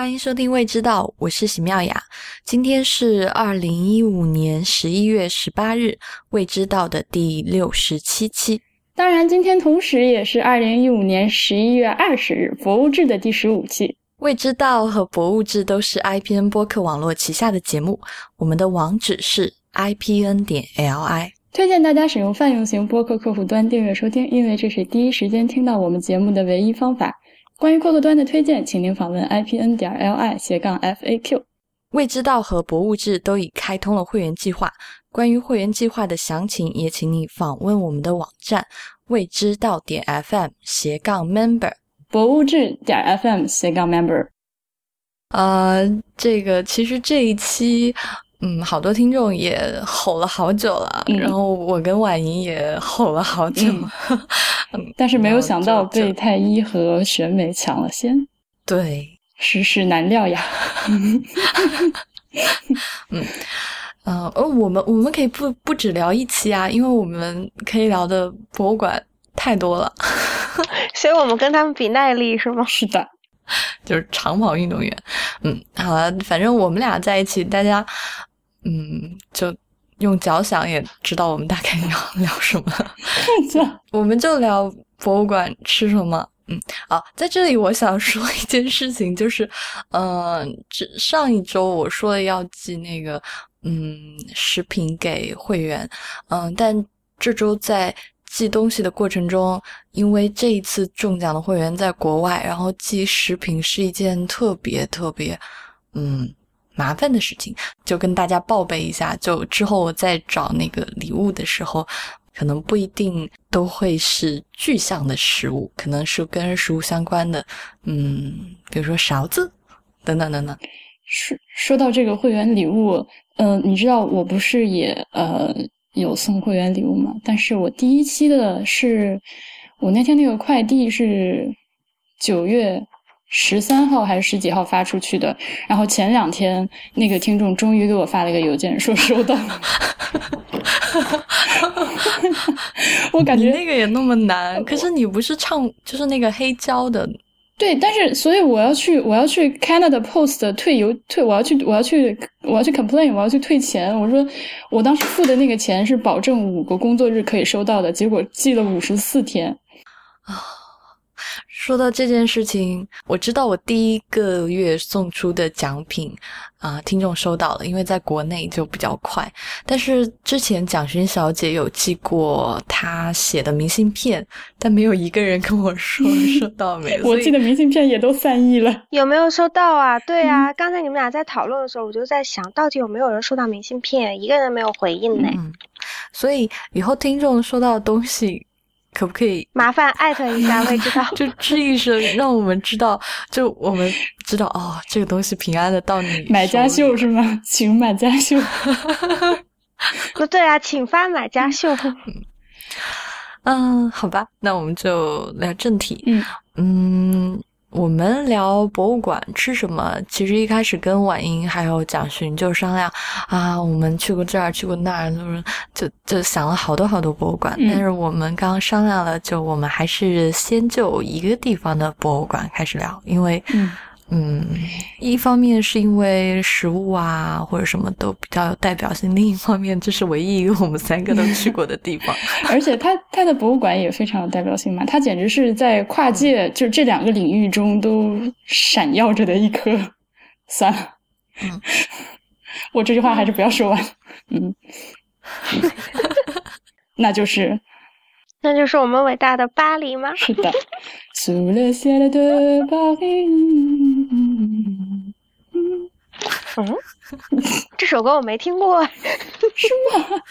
欢迎收听《未知道》，我是喜妙雅。今天是二零一五年十一月十八日，《未知道》的第六十七期。当然，今天同时也是二零一五年十一月二十日，《博物志》的第十五期。《未知道》和《博物志》都是 IPN 播客网络旗下的节目，我们的网址是 IPN 点 LI。推荐大家使用泛用型播客客户端订阅收听，因为这是第一时间听到我们节目的唯一方法。关于客户端的推荐，请您访问 ipn 点 li 斜杠 faq。未知道和博物志都已开通了会员计划，关于会员计划的详情，也请你访问我们的网站未知道点 fm 斜杠 member，博物志点 fm 斜杠 member。呃，这个其实这一期。嗯，好多听众也吼了好久了，然后我跟婉莹也吼了好久，嗯，但是没有想到被太一和选美抢了先。对，世事难料呀。嗯，呃，我们我们可以不不只聊一期啊，因为我们可以聊的博物馆太多了，所以我们跟他们比耐力是吗？是的，就是长跑运动员。嗯，好了，反正我们俩在一起，大家。嗯，就用脚想也知道我们大概要 聊什么。我们就聊博物馆吃什么。嗯，啊，在这里我想说一件事情，就是，嗯，这上一周我说了要寄那个嗯食品给会员，嗯，但这周在寄东西的过程中，因为这一次中奖的会员在国外，然后寄食品是一件特别特别，嗯。麻烦的事情，就跟大家报备一下。就之后我再找那个礼物的时候，可能不一定都会是具象的食物，可能是跟食物相关的，嗯，比如说勺子等等等等。说说到这个会员礼物，嗯，你知道我不是也呃有送会员礼物吗？但是我第一期的是我那天那个快递是九月。十三号还是十几号发出去的？然后前两天那个听众终于给我发了一个邮件，说收到了。我感觉那个也那么难，可是你不是唱就是那个黑胶的？对，但是所以我要去我要去 Canada Post 退邮退，我要去我要去我要去 complain，我要去退钱。我说我当时付的那个钱是保证五个工作日可以收到的，结果寄了五十四天啊。说到这件事情，我知道我第一个月送出的奖品啊，听众收到了，因为在国内就比较快。但是之前蒋勋小姐有寄过她写的明信片，但没有一个人跟我说 收到没。我寄的明信片也都散佚了，有没有收到啊？对啊，刚才你们俩在讨论的时候，我就在想到底有没有人收到明信片，一个人没有回应呢。嗯所以以后听众收到的东西。可不可以麻烦艾特一下？未知道 就吱一声，让我们知道，就我们知道哦，这个东西平安的到你买家秀是吗？请买家秀。不对啊，请发买家秀。嗯，好吧，那我们就聊正题。嗯嗯。我们聊博物馆吃什么？其实一开始跟婉莹还有蒋勋就商量啊，我们去过这儿，去过那儿，就是就就想了好多好多博物馆。但是我们刚刚商量了，就我们还是先就一个地方的博物馆开始聊，因为。嗯，一方面是因为食物啊或者什么都比较有代表性，另一方面这是唯一一个我们三个都去过的地方，而且它它的博物馆也非常有代表性嘛，它简直是在跨界就这两个领域中都闪耀着的一颗。算了，嗯，我这句话还是不要说完。嗯，那就是。那就是我们伟大的巴黎吗？是的。的巴黎。嗯，这首歌我没听过，是吗？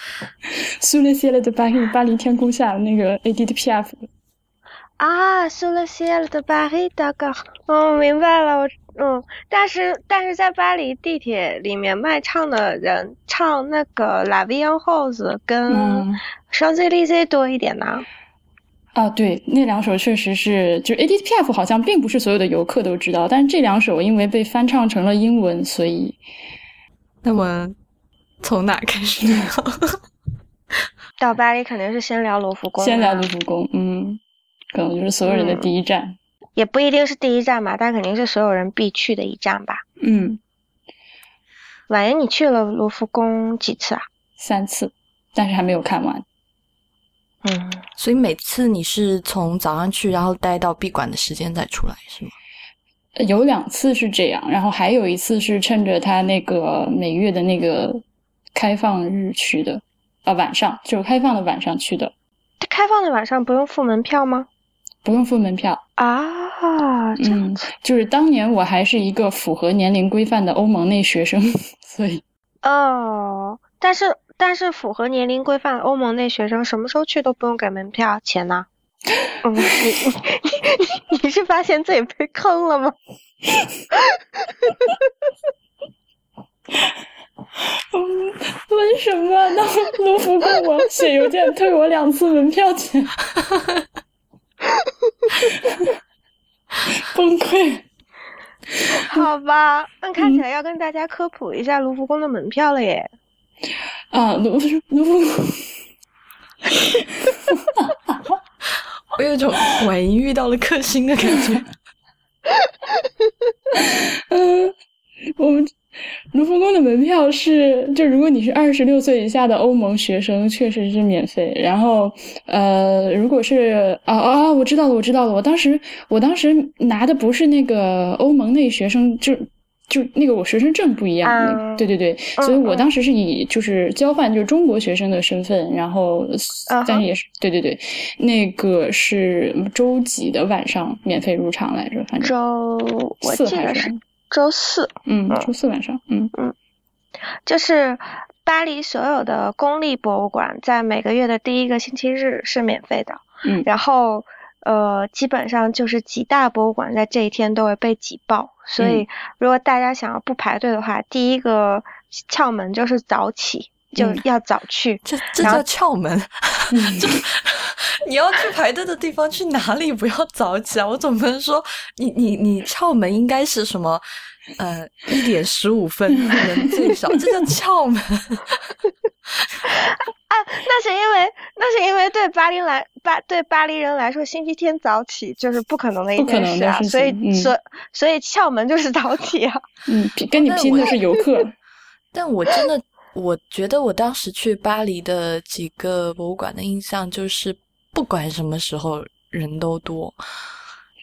苏勒谢勒的巴黎，巴黎天空下那个 A D 的 P F。啊，苏勒谢勒的巴黎，大哥，哦，明白了，我嗯，但是但是在巴黎地铁里面卖唱的人唱那个 La Vie en Rose 跟。双 Z D Z 多一点呢？啊，对，那两首确实是，就是 A D P F 好像并不是所有的游客都知道，但是这两首因为被翻唱成了英文，所以，那么从哪开始聊？到巴黎肯定是先聊卢浮宫，先聊卢浮宫，嗯，可能就是所有人的第一站。也不一定是第一站吧，但肯定是所有人必去的一站吧。嗯，婉莹，你去了卢浮宫几次啊？三次，但是还没有看完。嗯，所以每次你是从早上去，然后待到闭馆的时间再出来，是吗？有两次是这样，然后还有一次是趁着他那个每月的那个开放日去的，啊，晚上就是开放的晚上去的。开放的晚上不用付门票吗？不用付门票啊，嗯，就是当年我还是一个符合年龄规范的欧盟内学生，所以哦，但是但是符合年龄规范的欧盟内学生什么时候去都不用给门票钱呢？嗯，你你你你是发现自己被坑了吗？嗯，为什么呢？卢浮宫我写邮件退我两次门票钱，崩溃。好吧，那看起来要跟大家科普一下卢浮宫的门票了耶。啊，卢卢浮宫。我有种婉莹遇到了克星的感觉。嗯，我们卢浮宫的门票是，就如果你是二十六岁以下的欧盟学生，确实是免费。然后，呃，如果是啊啊，我知道了，我知道了。我当时，我当时拿的不是那个欧盟内学生，就。就那个我学生证不一样，对对对，所以我当时是以就是交换就是中国学生的身份，然后但是也是对对对，那个是周几的晚上免费入场来着？反正周四还是周四？嗯，周四晚上，嗯嗯，就是巴黎所有的公立博物馆在每个月的第一个星期日是免费的，嗯，然后。呃，基本上就是几大博物馆在这一天都会被挤爆，所以如果大家想要不排队的话，第一个窍门就是早起，就要早去。这这叫窍门？就 你要去排队的地方去哪里？不要早起啊！我总不能说你你你窍门应该是什么？呃，一点十五分能最少，这叫窍门。啊，那是因为那是因为对巴黎来巴对巴黎人来说，星期天早起就是不可能的一件事啊，所以所所以窍门就是早起啊。嗯，跟你拼的是游客。但我真的，我觉得我当时去巴黎的几个博物馆的印象就是，不管什么时候人都多。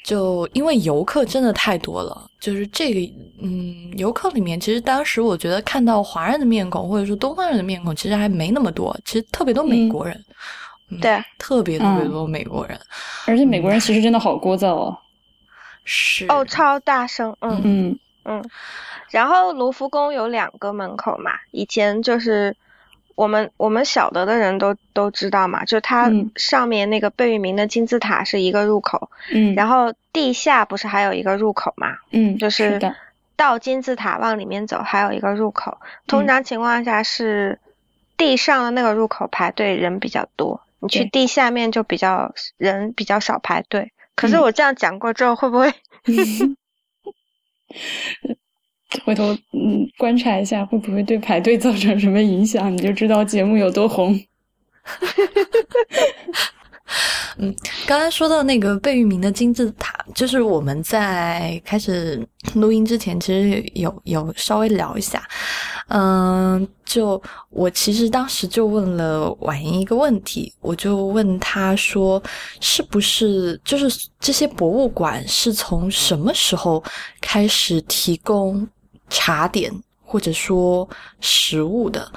就因为游客真的太多了，就是这个，嗯，游客里面其实当时我觉得看到华人的面孔或者说东方人的面孔，其实还没那么多，其实特别多美国人，对，特别特别多美国人，而且美国人其实真的好聒噪哦，是哦，超大声，嗯嗯。嗯，然后卢浮宫有两个门口嘛，以前就是。我们我们晓得的人都都知道嘛，就它上面那个贝聿铭的金字塔是一个入口，嗯，然后地下不是还有一个入口嘛，嗯，就是到金字塔往里面走还有一个入口，通常情况下是地上的那个入口排队人比较多，你去地下面就比较人比较少排队。可是我这样讲过之后会不会？回头嗯观察一下会不会对排队造成什么影响，你就知道节目有多红。嗯，刚才说到那个贝聿铭的金字塔，就是我们在开始录音之前，其实有有稍微聊一下。嗯，就我其实当时就问了婉莹一个问题，我就问他说，是不是就是这些博物馆是从什么时候开始提供？茶点或者说食物的，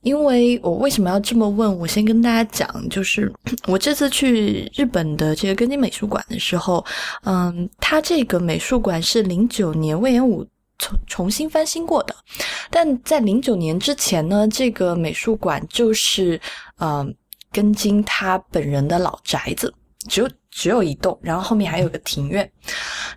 因为我为什么要这么问？我先跟大家讲，就是 我这次去日本的这个根津美术馆的时候，嗯，它这个美术馆是零九年魏延武重重新翻新过的，但在零九年之前呢，这个美术馆就是嗯根津他本人的老宅子，只有只有一栋，然后后面还有个庭院。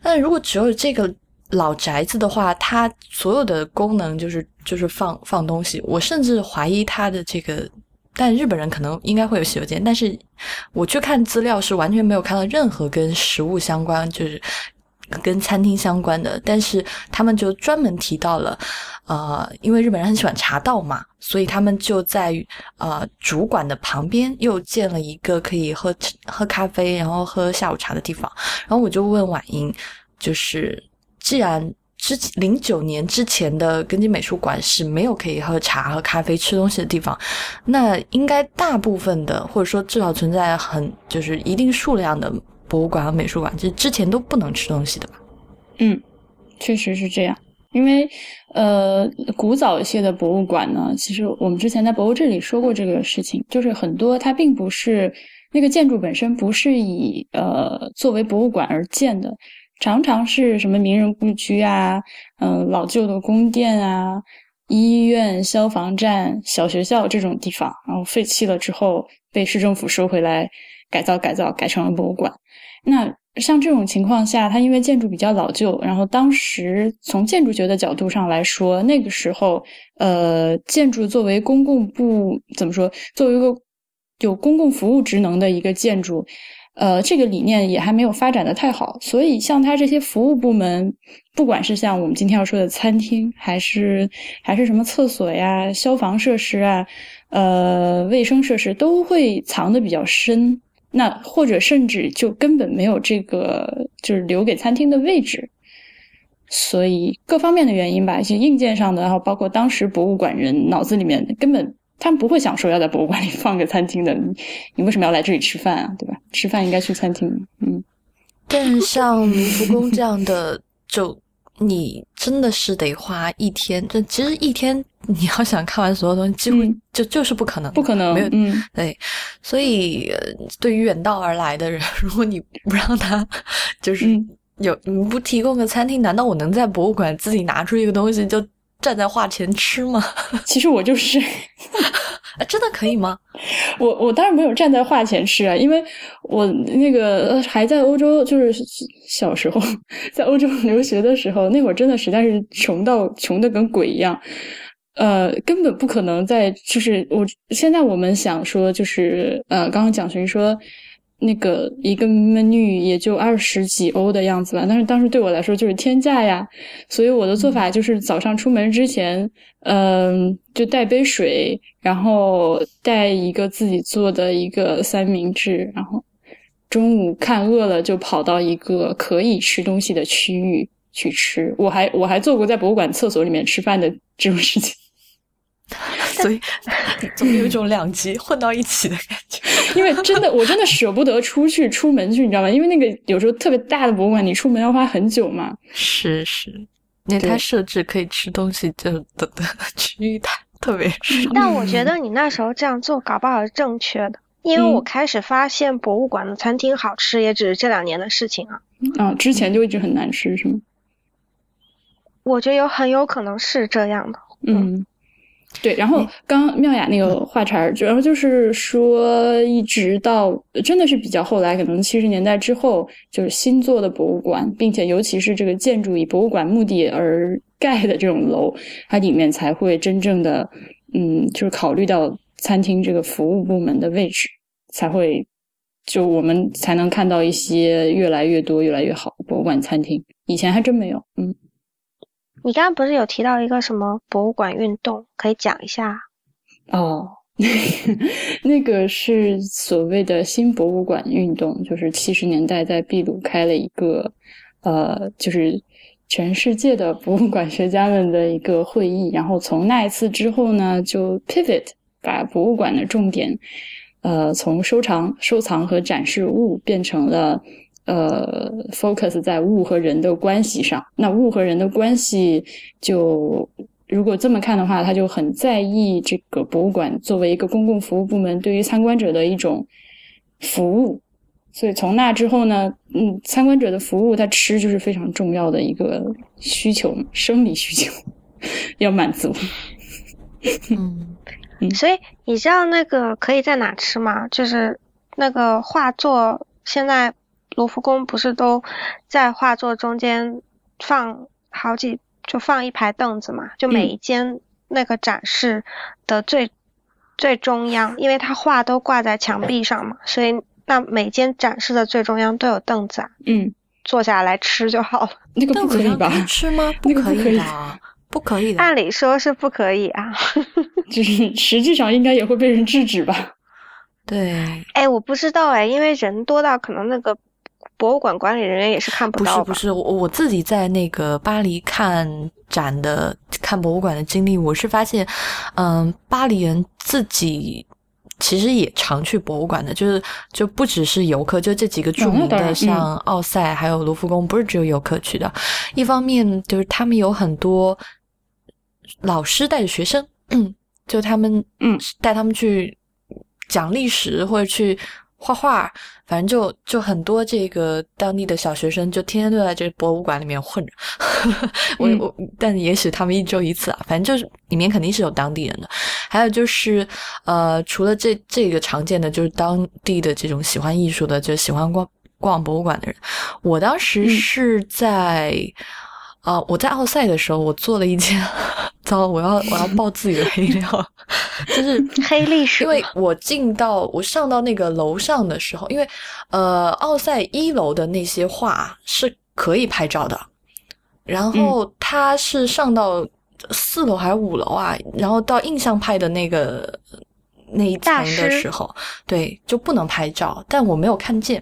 那如果只有这个。老宅子的话，它所有的功能就是就是放放东西。我甚至怀疑它的这个，但日本人可能应该会有洗手间，但是我去看资料是完全没有看到任何跟食物相关，就是跟餐厅相关的，但是他们就专门提到了，呃，因为日本人很喜欢茶道嘛，所以他们就在呃主馆的旁边又建了一个可以喝喝咖啡，然后喝下午茶的地方。然后我就问婉英，就是既然之零九年之前的根津美术馆是没有可以喝茶、喝咖啡、吃东西的地方，那应该大部分的，或者说至少存在很就是一定数量的。博物馆和美术馆，这之前都不能吃东西的吧？嗯，确实是这样。因为呃，古早一些的博物馆呢，其实我们之前在博物志里说过这个事情，就是很多它并不是那个建筑本身不是以呃作为博物馆而建的，常常是什么名人故居啊，嗯，老旧的宫殿啊、医院、消防站、小学校这种地方，然后废弃了之后被市政府收回来改造改造，改成了博物馆。那像这种情况下，它因为建筑比较老旧，然后当时从建筑学的角度上来说，那个时候，呃，建筑作为公共部怎么说，作为一个有公共服务职能的一个建筑，呃，这个理念也还没有发展的太好，所以像它这些服务部门，不管是像我们今天要说的餐厅，还是还是什么厕所呀、消防设施啊、呃，卫生设施，都会藏的比较深。那或者甚至就根本没有这个，就是留给餐厅的位置，所以各方面的原因吧，一些硬件上的，然后包括当时博物馆人脑子里面根本他们不会想说要在博物馆里放个餐厅的，你为什么要来这里吃饭啊？对吧？吃饭应该去餐厅。嗯，但像卢浮宫这样的，就你真的是得花一天，这其实一天。你要想看完所有东西，几乎就就是不可能，不可能，没有，嗯，对，所以对于远道而来的人，如果你不让他，就是有你不提供个餐厅，难道我能在博物馆自己拿出一个东西就站在画前吃吗？其实我就是，真的可以吗？我我当然没有站在画前吃啊，因为我那个还在欧洲，就是小时候 在欧洲留学的时候，那会儿真的实在是穷到穷的跟鬼一样。呃，根本不可能在，就是我现在我们想说，就是呃，刚刚蒋勋说那个一个 menu 也就二十几欧的样子吧，但是当时对我来说就是天价呀，所以我的做法就是早上出门之前，嗯，就带杯水，然后带一个自己做的一个三明治，然后中午看饿了就跑到一个可以吃东西的区域去吃。我还我还做过在博物馆厕所里面吃饭的这种事情。所以 总有一种两极混到一起的感觉，因为真的，我真的舍不得出去出门去，你知道吗？因为那个有时候特别大的博物馆，你出门要花很久嘛。是是，那它设置可以吃东西就的的区域太特别少。但我觉得你那时候这样做搞不好是正确的，因为我开始发现博物馆的餐厅好吃，也只是这两年的事情啊。啊，之前就一直很难吃，是吗？我觉得有很有可能是这样的。嗯。对，然后刚妙雅那个话茬儿，主要就是说，一直到真的是比较后来，可能七十年代之后，就是新做的博物馆，并且尤其是这个建筑以博物馆目的而盖的这种楼，它里面才会真正的，嗯，就是考虑到餐厅这个服务部门的位置，才会就我们才能看到一些越来越多、越来越好的博物馆餐厅，以前还真没有，嗯。你刚刚不是有提到一个什么博物馆运动，可以讲一下？哦，那个是所谓的新博物馆运动，就是七十年代在秘鲁开了一个，呃，就是全世界的博物馆学家们的一个会议。然后从那一次之后呢，就 pivot 把博物馆的重点，呃，从收藏、收藏和展示物变成了。呃，focus 在物和人的关系上。那物和人的关系，就如果这么看的话，他就很在意这个博物馆作为一个公共服务部门对于参观者的一种服务。所以从那之后呢，嗯，参观者的服务，他吃就是非常重要的一个需求，生理需求 要满足。嗯，所以你知道那个可以在哪吃吗？就是那个画作现在。卢浮宫不是都在画作中间放好几，就放一排凳子嘛？就每一间那个展示的最最中央，因为他画都挂在墙壁上嘛，所以那每间展示的最中央都有凳子啊。嗯，坐下来吃就好了。那个不可以吧？吃吗？不可以的，不可以的。按理说是不可以啊，就是实际上应该也会被人制止吧？对。哎，我不知道哎，因为人多到可能那个博物馆管理人员也是看不到。不是不是，我我自己在那个巴黎看展的、看博物馆的经历，我是发现，嗯，巴黎人自己。其实也常去博物馆的，就是就不只是游客，就这几个著名的，像奥赛还有卢浮宫，不是只有游客去的。一方面就是他们有很多老师带着学生，就他们嗯带他们去讲历史或者去。画画，反正就就很多这个当地的小学生，就天天都在这博物馆里面混着。我我，但也许他们一周一次啊，反正就是里面肯定是有当地人的。还有就是，呃，除了这这个常见的，就是当地的这种喜欢艺术的，就喜欢逛逛博物馆的人。我当时是在。啊！我在奥赛的时候，我做了一件，糟，我要我要爆自己的黑料，就是黑历史。因为我进到我上到那个楼上的时候，因为呃，奥赛一楼的那些画是可以拍照的，然后他是上到四楼还是五楼啊？然后到印象派的那个那一层的时候，对，就不能拍照，但我没有看见。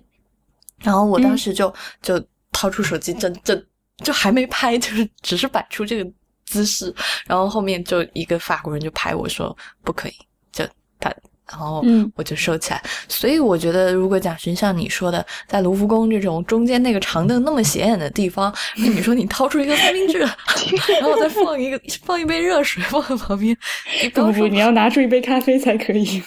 然后我当时就就掏出手机，正正。就还没拍，就是只是摆出这个姿势，然后后面就一个法国人就拍我说不可以，就他，然后我就收起来。所以我觉得，如果蒋勋像你说的，在卢浮宫这种中间那个长凳那么显眼的地方，你说你掏出一个三明治，然后再放一个放一杯热水放在旁边，不不，你要拿出一杯咖啡才可以。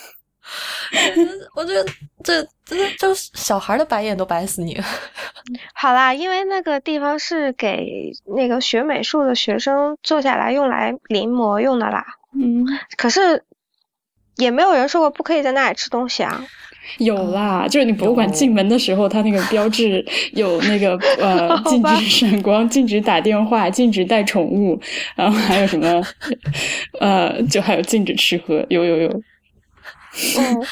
我觉得这这就小孩的白眼都白死你。好啦，因为那个地方是给那个学美术的学生坐下来用来临摹用的啦。嗯，可是也没有人说过不可以在那里吃东西啊。有啦，就是你博物馆进门的时候，它那个标志 有那个呃禁止闪光、禁止打电话、禁止带宠物，然后还有什么呃，就还有禁止吃喝，有有有。嗯，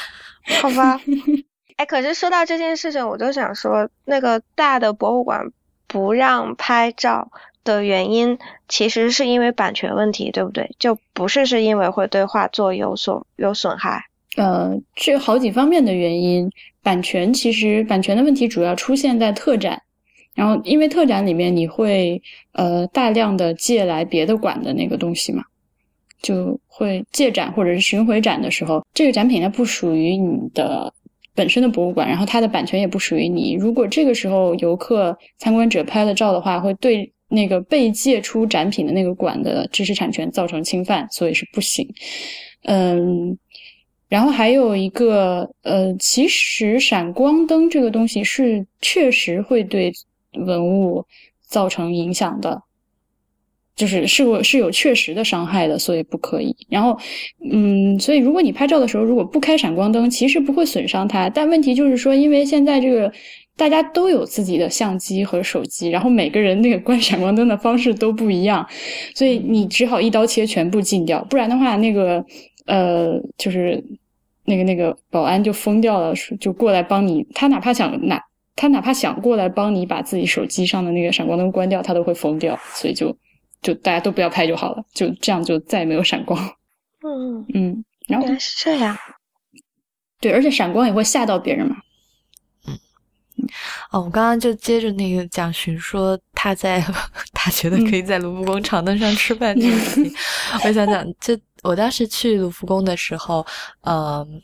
好吧。哎，可是说到这件事情，我就想说，那个大的博物馆不让拍照的原因，其实是因为版权问题，对不对？就不是是因为会对画作有所有损害。呃，是有好几方面的原因。版权其实版权的问题主要出现在特展，然后因为特展里面你会呃大量的借来别的馆的那个东西嘛。就会借展或者是巡回展的时候，这个展品它不属于你的本身的博物馆，然后它的版权也不属于你。如果这个时候游客参观者拍了照的话，会对那个被借出展品的那个馆的知识产权造成侵犯，所以是不行。嗯，然后还有一个呃，其实闪光灯这个东西是确实会对文物造成影响的。就是是我是有确实的伤害的，所以不可以。然后，嗯，所以如果你拍照的时候如果不开闪光灯，其实不会损伤它。但问题就是说，因为现在这个大家都有自己的相机和手机，然后每个人那个关闪光灯的方式都不一样，所以你只好一刀切全部禁掉。不然的话，那个呃，就是那个那个保安就疯掉了，就过来帮你。他哪怕想哪他哪怕想过来帮你把自己手机上的那个闪光灯关掉，他都会疯掉。所以就。就大家都不要拍就好了，就这样就再也没有闪光。嗯嗯，然后是这样。对，而且闪光也会吓到别人嘛。嗯哦，我刚刚就接着那个蒋勋说他在他觉得可以在卢浮宫长凳上吃饭这个事情，我想讲，就我当时去卢浮宫的时候，嗯。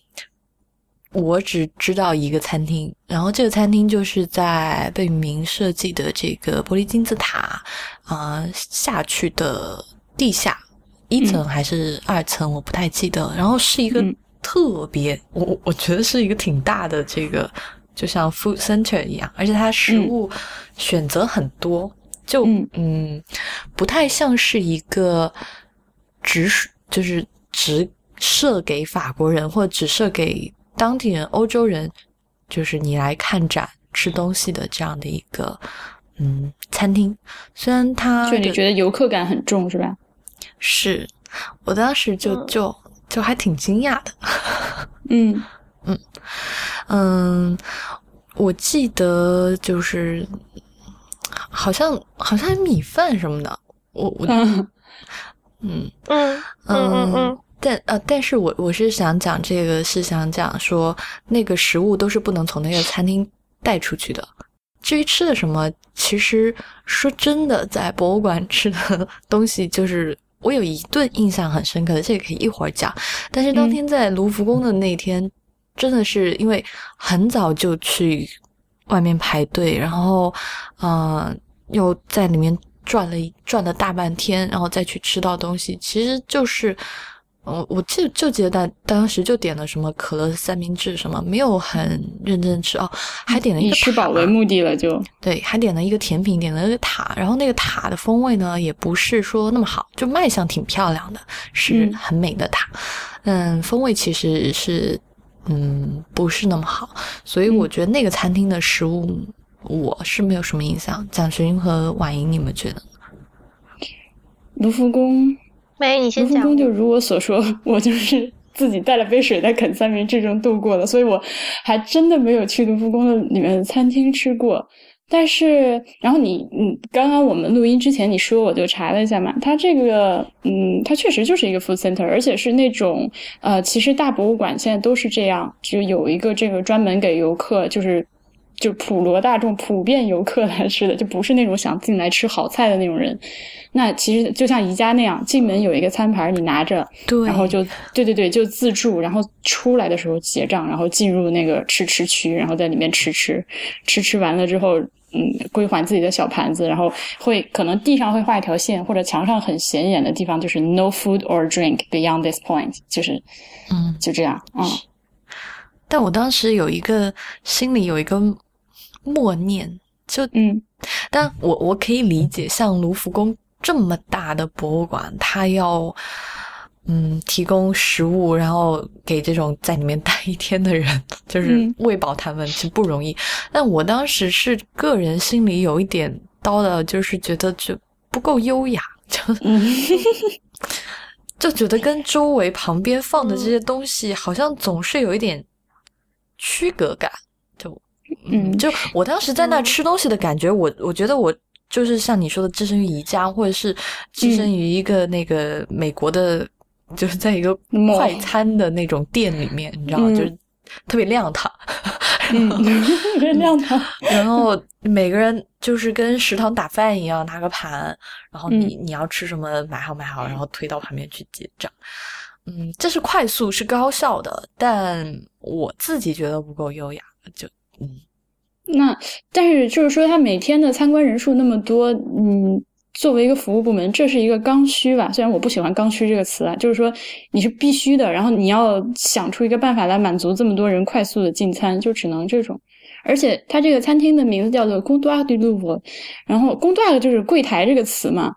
我只知道一个餐厅，然后这个餐厅就是在贝聿铭设计的这个玻璃金字塔啊下去的地下一层还是二层，我不太记得。然后是一个特别，我我觉得是一个挺大的这个，就像 food center 一样，而且它食物选择很多，就嗯不太像是一个直就是直设给法国人或者只设给。当地人、欧洲人，就是你来看展、吃东西的这样的一个嗯餐厅。虽然它就你觉得游客感很重，是吧？是我当时就就就还挺惊讶的。嗯 嗯嗯，我记得就是好像好像米饭什么的，我我嗯嗯嗯嗯嗯，但呃，但是我我是想讲这个，是想讲说那个食物都是不能从那个餐厅带出去的。至于吃的什么，其实说真的，在博物馆吃的东西，就是我有一顿印象很深刻的，这个可以一会儿讲。但是当天在卢浮宫的那天，真的是因为很早就去外面排队，然后嗯，又在里面转了转了大半天，然后再去吃到东西，其实就是。我我记就记得当当时就点了什么可乐三明治什么，没有很认真吃哦，还点了一个以吃饱为目的了就对，还点了一个甜品，点了一个塔，然后那个塔的风味呢也不是说那么好，就卖相挺漂亮的，是很美的塔，嗯，风味其实是嗯不是那么好，所以我觉得那个餐厅的食物我是没有什么印象。蒋勋和婉莹，你们觉得？卢浮宫。没，你先讲。卢浮宫就如我所说，我就是 自己带了杯水在啃三明治中度过的，所以我还真的没有去卢浮宫的里面的餐厅吃过。但是，然后你，嗯，刚刚我们录音之前你说，我就查了一下嘛，它这个，嗯，它确实就是一个 food center，而且是那种，呃，其实大博物馆现在都是这样，就有一个这个专门给游客，就是。就普罗大众、普遍游客来吃的，就不是那种想进来吃好菜的那种人。那其实就像宜家那样，进门有一个餐盘，你拿着，对，然后就对对对，就自助，然后出来的时候结账，然后进入那个吃吃区，然后在里面吃吃吃吃完了之后，嗯，归还自己的小盘子，然后会可能地上会画一条线，或者墙上很显眼的地方就是 no food or drink beyond this point，就是嗯，就这样嗯。但我当时有一个心里有一个。默念就嗯，但我我可以理解，像卢浮宫这么大的博物馆，它要嗯提供食物，然后给这种在里面待一天的人，就是喂饱他们，其实不容易。但我当时是个人心里有一点叨叨，就是觉得就不够优雅，就 就觉得跟周围旁边放的这些东西，好像总是有一点区隔感。就嗯，就我当时在那吃东西的感觉，我我觉得我就是像你说的，置身于宜家，或者是置身于一个那个美国的，就是在一个快餐的那种店里面，你知道吗？就是特别亮堂，特别 亮堂。然后每个人就是跟食堂打饭一样，拿个盘，然后你你要吃什么买好买好，然后推到旁边去结账。嗯，这是快速是高效的，但我自己觉得不够优雅，就。嗯，那但是就是说，他每天的参观人数那么多，嗯，作为一个服务部门，这是一个刚需吧？虽然我不喜欢“刚需”这个词啊，就是说你是必须的，然后你要想出一个办法来满足这么多人快速的进餐，就只能这种。而且他这个餐厅的名字叫做 c o n d o i r e 然后 c o n d o i r 就是柜台这个词嘛，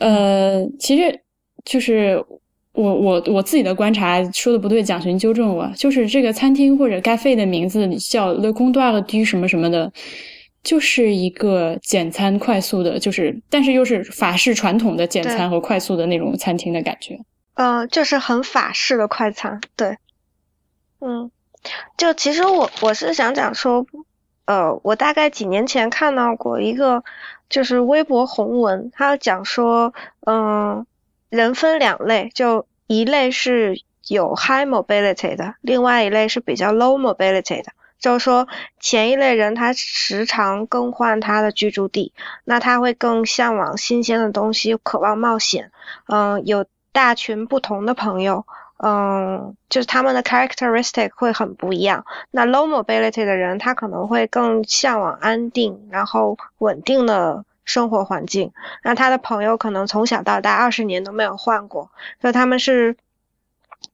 呃，其实就是。我我我自己的观察说的不对，蒋勋纠正我，就是这个餐厅或者咖啡的名字叫 Le du 什么什么的，就是一个简餐快速的，就是但是又是法式传统的简餐和快速的那种餐厅的感觉。嗯，就是很法式的快餐，对。嗯，就其实我我是想讲说，呃，我大概几年前看到过一个就是微博红文，他讲说，嗯。人分两类，就一类是有 high mobility 的，另外一类是比较 low mobility 的。就是说，前一类人他时常更换他的居住地，那他会更向往新鲜的东西，渴望冒险。嗯，有大群不同的朋友，嗯，就是他们的 characteristic 会很不一样。那 low mobility 的人，他可能会更向往安定，然后稳定的。生活环境，那他的朋友可能从小到大二十年都没有换过，所以他们是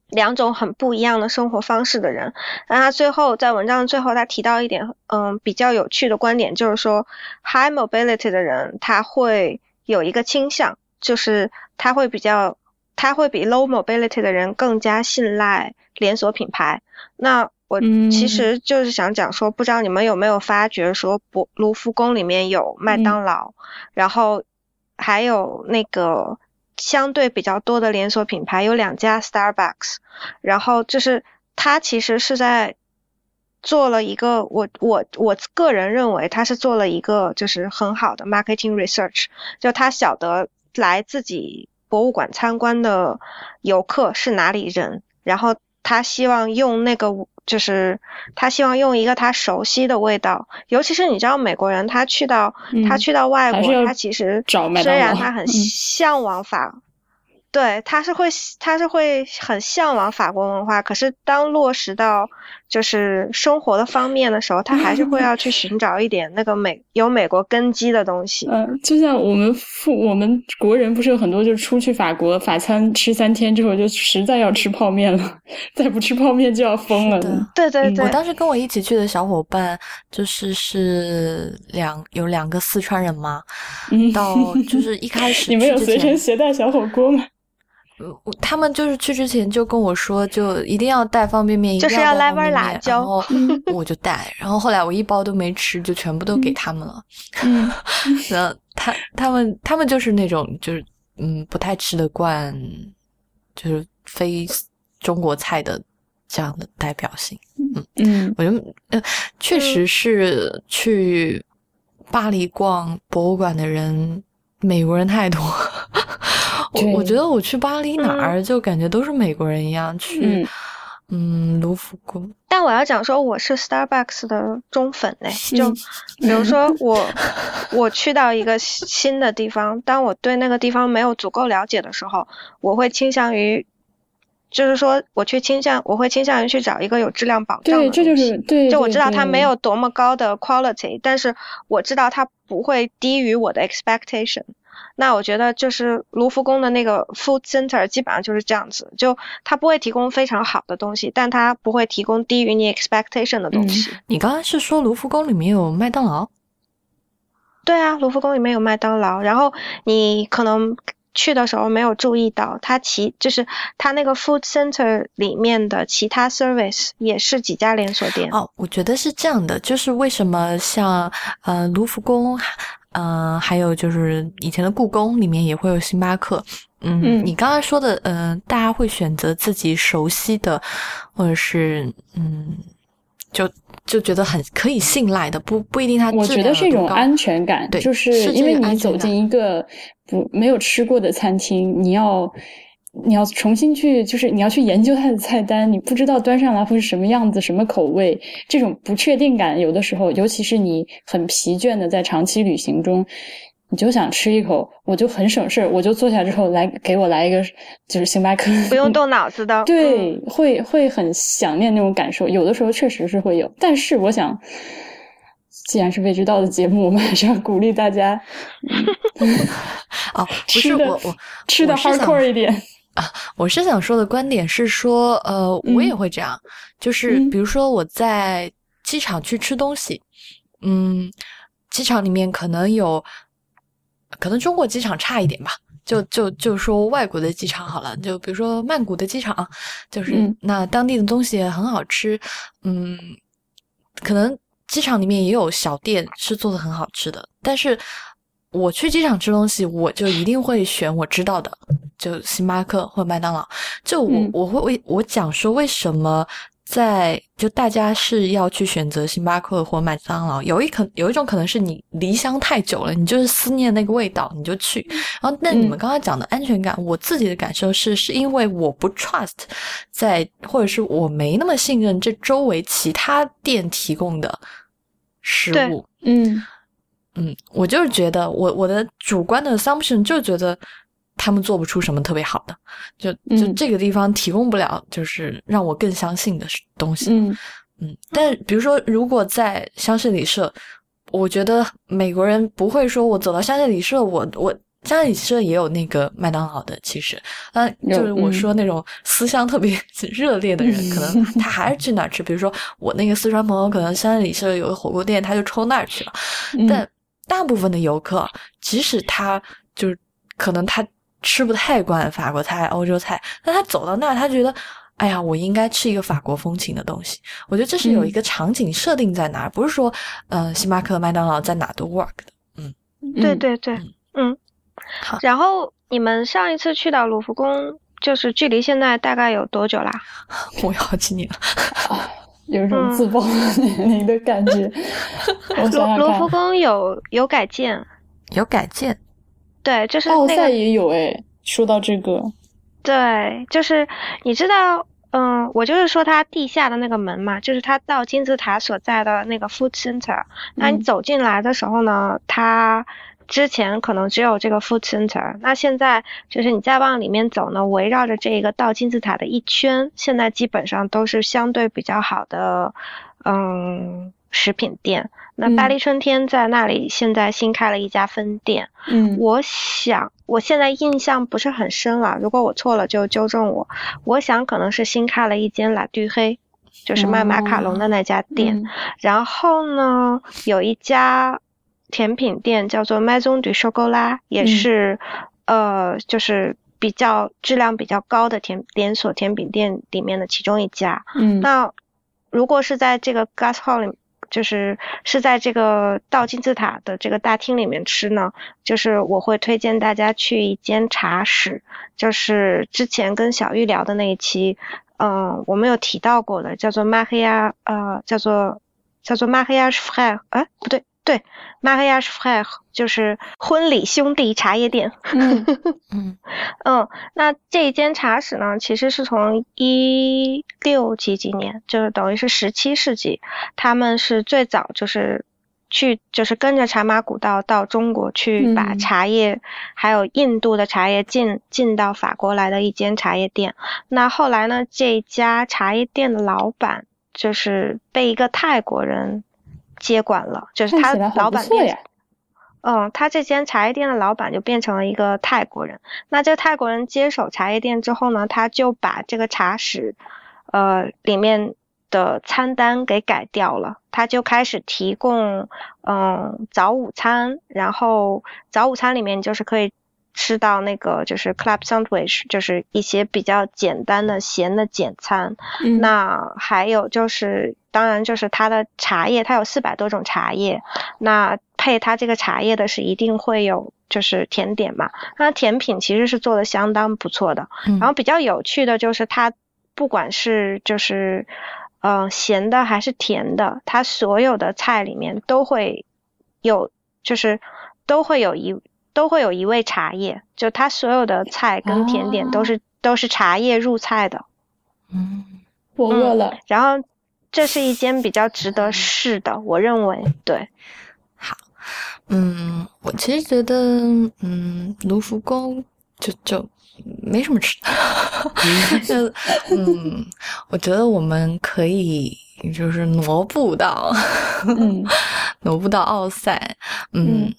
两种很不一样的生活方式的人。那他最后在文章最后，他提到一点，嗯，比较有趣的观点，就是说，high mobility 的人他会有一个倾向，就是他会比较，他会比 low mobility 的人更加信赖连锁品牌。那我其实就是想讲说，不知道你们有没有发觉说，博卢浮宫里面有麦当劳，然后还有那个相对比较多的连锁品牌，有两家 Starbucks，然后就是它其实是在做了一个，我我我个人认为他是做了一个就是很好的 marketing research，就他晓得来自己博物馆参观的游客是哪里人，然后他希望用那个就是他希望用一个他熟悉的味道，尤其是你知道美国人他去到他去到外国，他其实虽然他很向往法。对，他是会，他是会很向往法国文化，可是当落实到就是生活的方面的时候，他还是会要去寻找一点那个美有美国根基的东西。嗯，就像我们父我们国人不是有很多，就是出去法国法餐吃三天之后，就实在要吃泡面了，再不吃泡面就要疯了。对对对，我当时跟我一起去的小伙伴就是是两有两个四川人嘛，嗯到就是一开始 你们有随身携带小火锅吗？他们就是去之前就跟我说，就一定要带方便面，就是要来碗辣椒，然后我就带，然后后来我一包都没吃，就全部都给他们了。嗯，那他他们他们就是那种就是嗯不太吃得惯，就是非中国菜的这样的代表性。嗯嗯，我觉得呃确实是去巴黎逛博物馆的人，美国人太多。我我觉得我去巴黎哪儿就感觉都是美国人一样去，嗯，卢浮宫。但我要讲说我是 Starbucks 的忠粉嘞，就比如说我 我去到一个新的地方，当我对那个地方没有足够了解的时候，我会倾向于，就是说我去倾向我会倾向于去找一个有质量保障的对，这就是对，就我知道它没有多么高的 quality，但是我知道它不会低于我的 expectation。那我觉得就是卢浮宫的那个 food center 基本上就是这样子，就它不会提供非常好的东西，但它不会提供低于你 expectation 的东西。你刚刚是说卢浮宫里面有麦当劳？对啊，卢浮宫里面有麦当劳，然后你可能去的时候没有注意到，它其就是它那个 food center 里面的其他 service 也是几家连锁店。哦，我觉得是这样的，就是为什么像呃卢浮宫。嗯，还有就是以前的故宫里面也会有星巴克。嗯，你刚才说的，嗯，大家会选择自己熟悉的，或者是嗯，就就觉得很可以信赖的，不不一定它。我觉得是一种安全感，对，就是因为你走进一个不没有吃过的餐厅，你要。你要重新去，就是你要去研究它的菜单，你不知道端上来会是什么样子、什么口味，这种不确定感，有的时候，尤其是你很疲倦的在长期旅行中，你就想吃一口，我就很省事儿，我就坐下之后来给我来一个，就是星巴克，不用动脑子的，对，会会很想念那种感受，有的时候确实是会有，但是我想，既然是未知道的节目，我们还是要鼓励大家，哦，吃的我吃的 hardcore 一点。啊，我是想说的观点是说，呃，我也会这样，就是比如说我在机场去吃东西，嗯，机场里面可能有，可能中国机场差一点吧，就就就说外国的机场好了，就比如说曼谷的机场，就是那当地的东西很好吃，嗯，可能机场里面也有小店是做的很好吃的，但是。我去机场吃东西，我就一定会选我知道的，就星巴克或麦当劳。就我我会为我讲说为什么在就大家是要去选择星巴克或麦当劳。有一可有一种可能是你离乡太久了，你就是思念那个味道，你就去。然后那你们刚刚讲的安全感，我自己的感受是是因为我不 trust 在或者是我没那么信任这周围其他店提供的食物。嗯。嗯，我就是觉得，我我的主观的 assumption 就觉得他们做不出什么特别好的，就就这个地方提供不了，就是让我更相信的东西。嗯嗯，但比如说，如果在香榭里舍，我觉得美国人不会说，我走到香榭里舍，我我香榭里舍也有那个麦当劳的，其实，嗯，就是我说那种思乡特别 热烈的人，可能 他还是去哪儿吃。比如说我那个四川朋友，可能香榭里舍有个火锅店，他就冲那儿去了，但。大部分的游客，即使他就是可能他吃不太惯法国菜、欧洲菜，但他走到那儿，他觉得，哎呀，我应该吃一个法国风情的东西。我觉得这是有一个场景设定在哪儿，不是说，呃，星巴克、麦当劳在哪都 work 的。嗯，对对对，嗯。好，然后你们上一次去到卢浮宫，就是距离现在大概有多久啦？我有好几年了。有一种自暴年龄的感觉。我想想罗浮宫有有改建，有改建，对，就是奥赛也有哎。说到这个，对，就是你知道，嗯，我就是说它地下的那个门嘛，就是它到金字塔所在的那个 food center。那你走进来的时候呢，它。之前可能只有这个 food center，那现在就是你再往里面走呢，围绕着这个倒金字塔的一圈，现在基本上都是相对比较好的，嗯，食品店。那巴黎春天在那里现在新开了一家分店。嗯，我想我现在印象不是很深了，如果我错了就纠正我。我想可能是新开了一间拉杜黑，就是卖马卡龙的那家店。然后呢，有一家。甜品店叫做 Maison du Chocolat，也是，呃，就是比较质量比较高的甜连锁甜品店里面的其中一家。嗯，那如果是在这个 Gas Hall 里，就是是在这个到金字塔的这个大厅里面吃呢，就是我会推荐大家去一间茶室，就是之前跟小玉聊的那一期，嗯，我们有提到过的，叫做 Maria，呃，叫做叫做 Maria Frère，哎，不对。对，Mariage Frère 就是婚礼兄弟茶叶店。嗯 嗯嗯，那这一间茶室呢，其实是从一六几几年，就是等于是十七世纪，他们是最早就是去就是跟着茶马古道到中国去把茶叶还有印度的茶叶进进到法国来的一间茶叶店。那后来呢，这家茶叶店的老板就是被一个泰国人。接管了，就是他老板变，嗯，他这间茶叶店的老板就变成了一个泰国人。那这个泰国人接手茶叶店之后呢，他就把这个茶室，呃，里面的餐单给改掉了，他就开始提供，嗯，早午餐，然后早午餐里面就是可以。吃到那个就是 club sandwich，就是一些比较简单的咸的简餐。那还有就是，当然就是它的茶叶，它有四百多种茶叶。那配它这个茶叶的是一定会有就是甜点嘛。那甜品其实是做的相当不错的。然后比较有趣的就是它不管是就是嗯咸的还是甜的，它所有的菜里面都会有就是都会有一。都会有一味茶叶，就它所有的菜跟甜点都是都是茶叶入菜的。嗯，我饿了。然后这是一间比较值得试的，我认为对。好，嗯，我其实觉得，嗯，卢浮宫就就没什么吃。的。就嗯，我觉得我们可以就是挪步到，挪步到奥赛，嗯。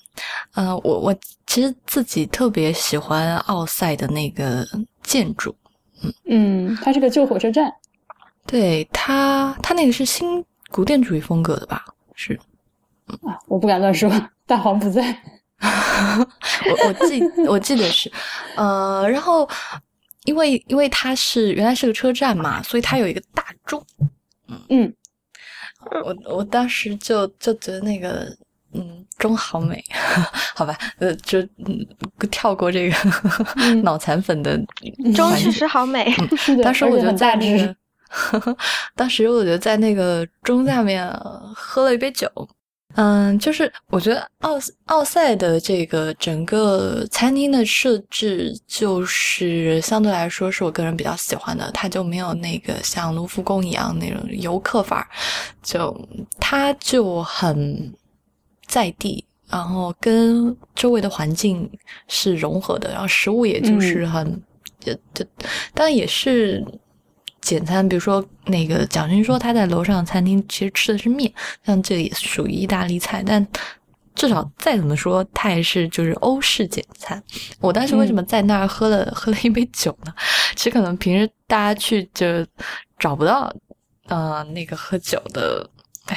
呃，我我其实自己特别喜欢奥赛的那个建筑，嗯。嗯，它是个旧火车站，对它它那个是新古典主义风格的吧？是。啊，我不敢乱说，大黄不在，我我记我记得是，呃，然后因为因为它是原来是个车站嘛，所以它有一个大钟，嗯嗯，我我当时就就觉得那个。嗯，钟好美，好吧，呃，就嗯，跳过这个 脑残粉的钟确实好美。当时我就在那个，当时我就在那个钟下面喝了一杯酒。嗯，就是我觉得奥奥赛的这个整个餐厅的设置，就是相对来说是我个人比较喜欢的，它就没有那个像卢浮宫一样那种游客范儿，就它就很。在地，然后跟周围的环境是融合的，然后食物也就是很，就就当然也是简餐。比如说那个蒋勋说他在楼上餐厅其实吃的是面，像这也属于意大利菜，但至少再怎么说，它也是就是欧式简餐。我当时为什么在那儿喝了喝了一杯酒呢？其实可能平时大家去就找不到，呃，那个喝酒的。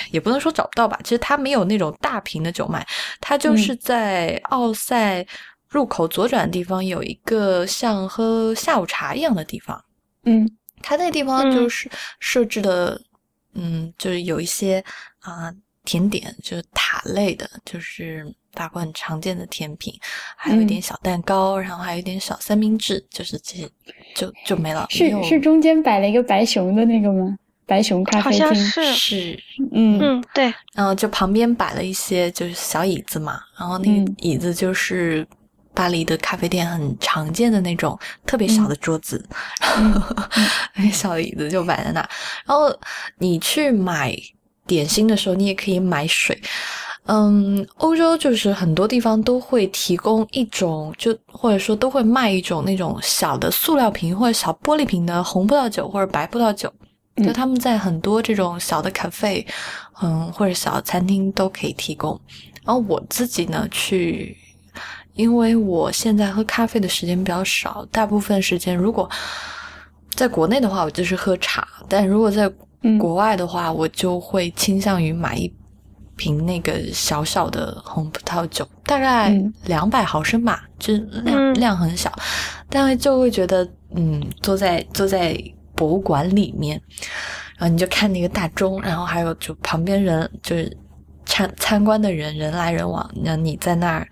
也不能说找不到吧，其实它没有那种大瓶的酒卖，它就是在奥赛入口左转的地方有一个像喝下午茶一样的地方。嗯，它那个地方就是设置的，嗯，就是有一些啊甜点，就是塔类的，就是大部分常见的甜品，还有一点小蛋糕，然后还有一点小三明治，就是这些就就没了。是是中间摆了一个白熊的那个吗？白熊咖啡厅是是，嗯。嗯对，然后就旁边摆了一些就是小椅子嘛，然后那个嗯。椅子就是巴黎的咖啡店很常见的那种特别小的桌子，那个小的椅子就摆在那。然后你去买点心的时候，你也可以买水。嗯，欧洲就是很多地方都会提供一种，就或者说都会卖一种那种小的塑料瓶或者小玻璃瓶的红葡萄酒或者白葡萄酒。嗯就他们在很多这种小的咖啡，嗯，或者小餐厅都可以提供。然后我自己呢，去，因为我现在喝咖啡的时间比较少，大部分时间如果在国内的话，我就是喝茶；但如果在嗯国外的话，我就会倾向于买一瓶那个小小的红葡萄酒，大概嗯两百毫升吧，就是量、嗯量很小，但是就会觉得，嗯，坐在坐在博物馆里面，然后你就看那个大钟，然后还有就旁边人就是参参观的人人来人往，那你在那儿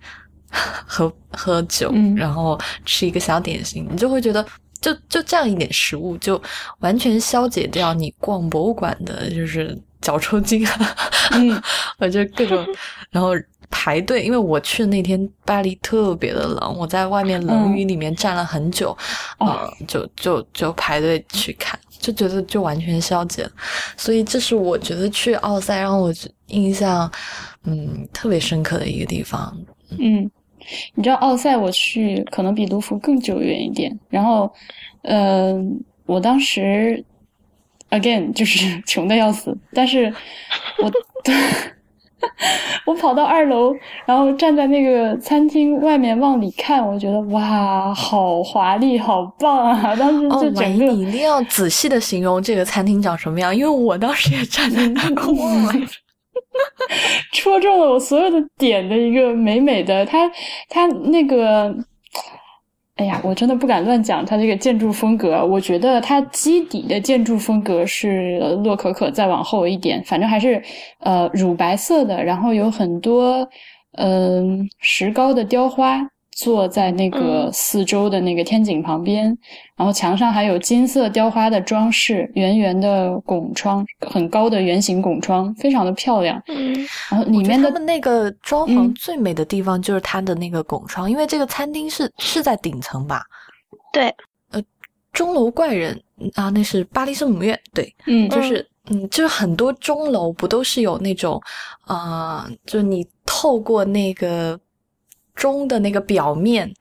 喝喝酒，嗯。然后吃一个小点心，你就会觉得。就就这样一点食物，就完全消解掉你逛博物馆的就是脚抽筋啊，嗯。我就各种，然后排队，因为我去的那天巴黎特别的冷，我在外面冷雨里面站了很久，哦。呃，就就就排队去看，就觉得就完全消解了，所以这是我觉得去奥赛让我印象嗯特别深刻的一个地方。嗯，你知道奥赛我去可能比卢浮更久远一点，然后，呃，我当时 again 就是 穷的要死，但是我 我跑到二楼，然后站在那个餐厅外面往里看，我觉得哇，好华丽，好棒啊！当时哦就，整个、你一定要仔细的形容这个餐厅长什么样，因为我当时也站在那儿，我忘了。戳中了我所有的点的一个美美的，它它那个，哎呀，我真的不敢乱讲它这个建筑风格。我觉得它基底的建筑风格是洛可可再往后一点，反正还是呃乳白色的，然后有很多嗯、石膏的雕花。坐在那个嗯四周的那个天井旁边，然后墙上还有金色雕花的装饰，圆圆的拱窗，很高的圆形拱窗，非常的漂亮。嗯然后里面的那个装潢嗯最美的地方就是它的那个拱窗，因为这个餐厅是是在顶层吧？对，呃钟楼怪人啊，那是巴黎圣母院，对，嗯就是嗯，就是很多钟楼不都是有那种啊、呃就是你透过那个钟的那个表面。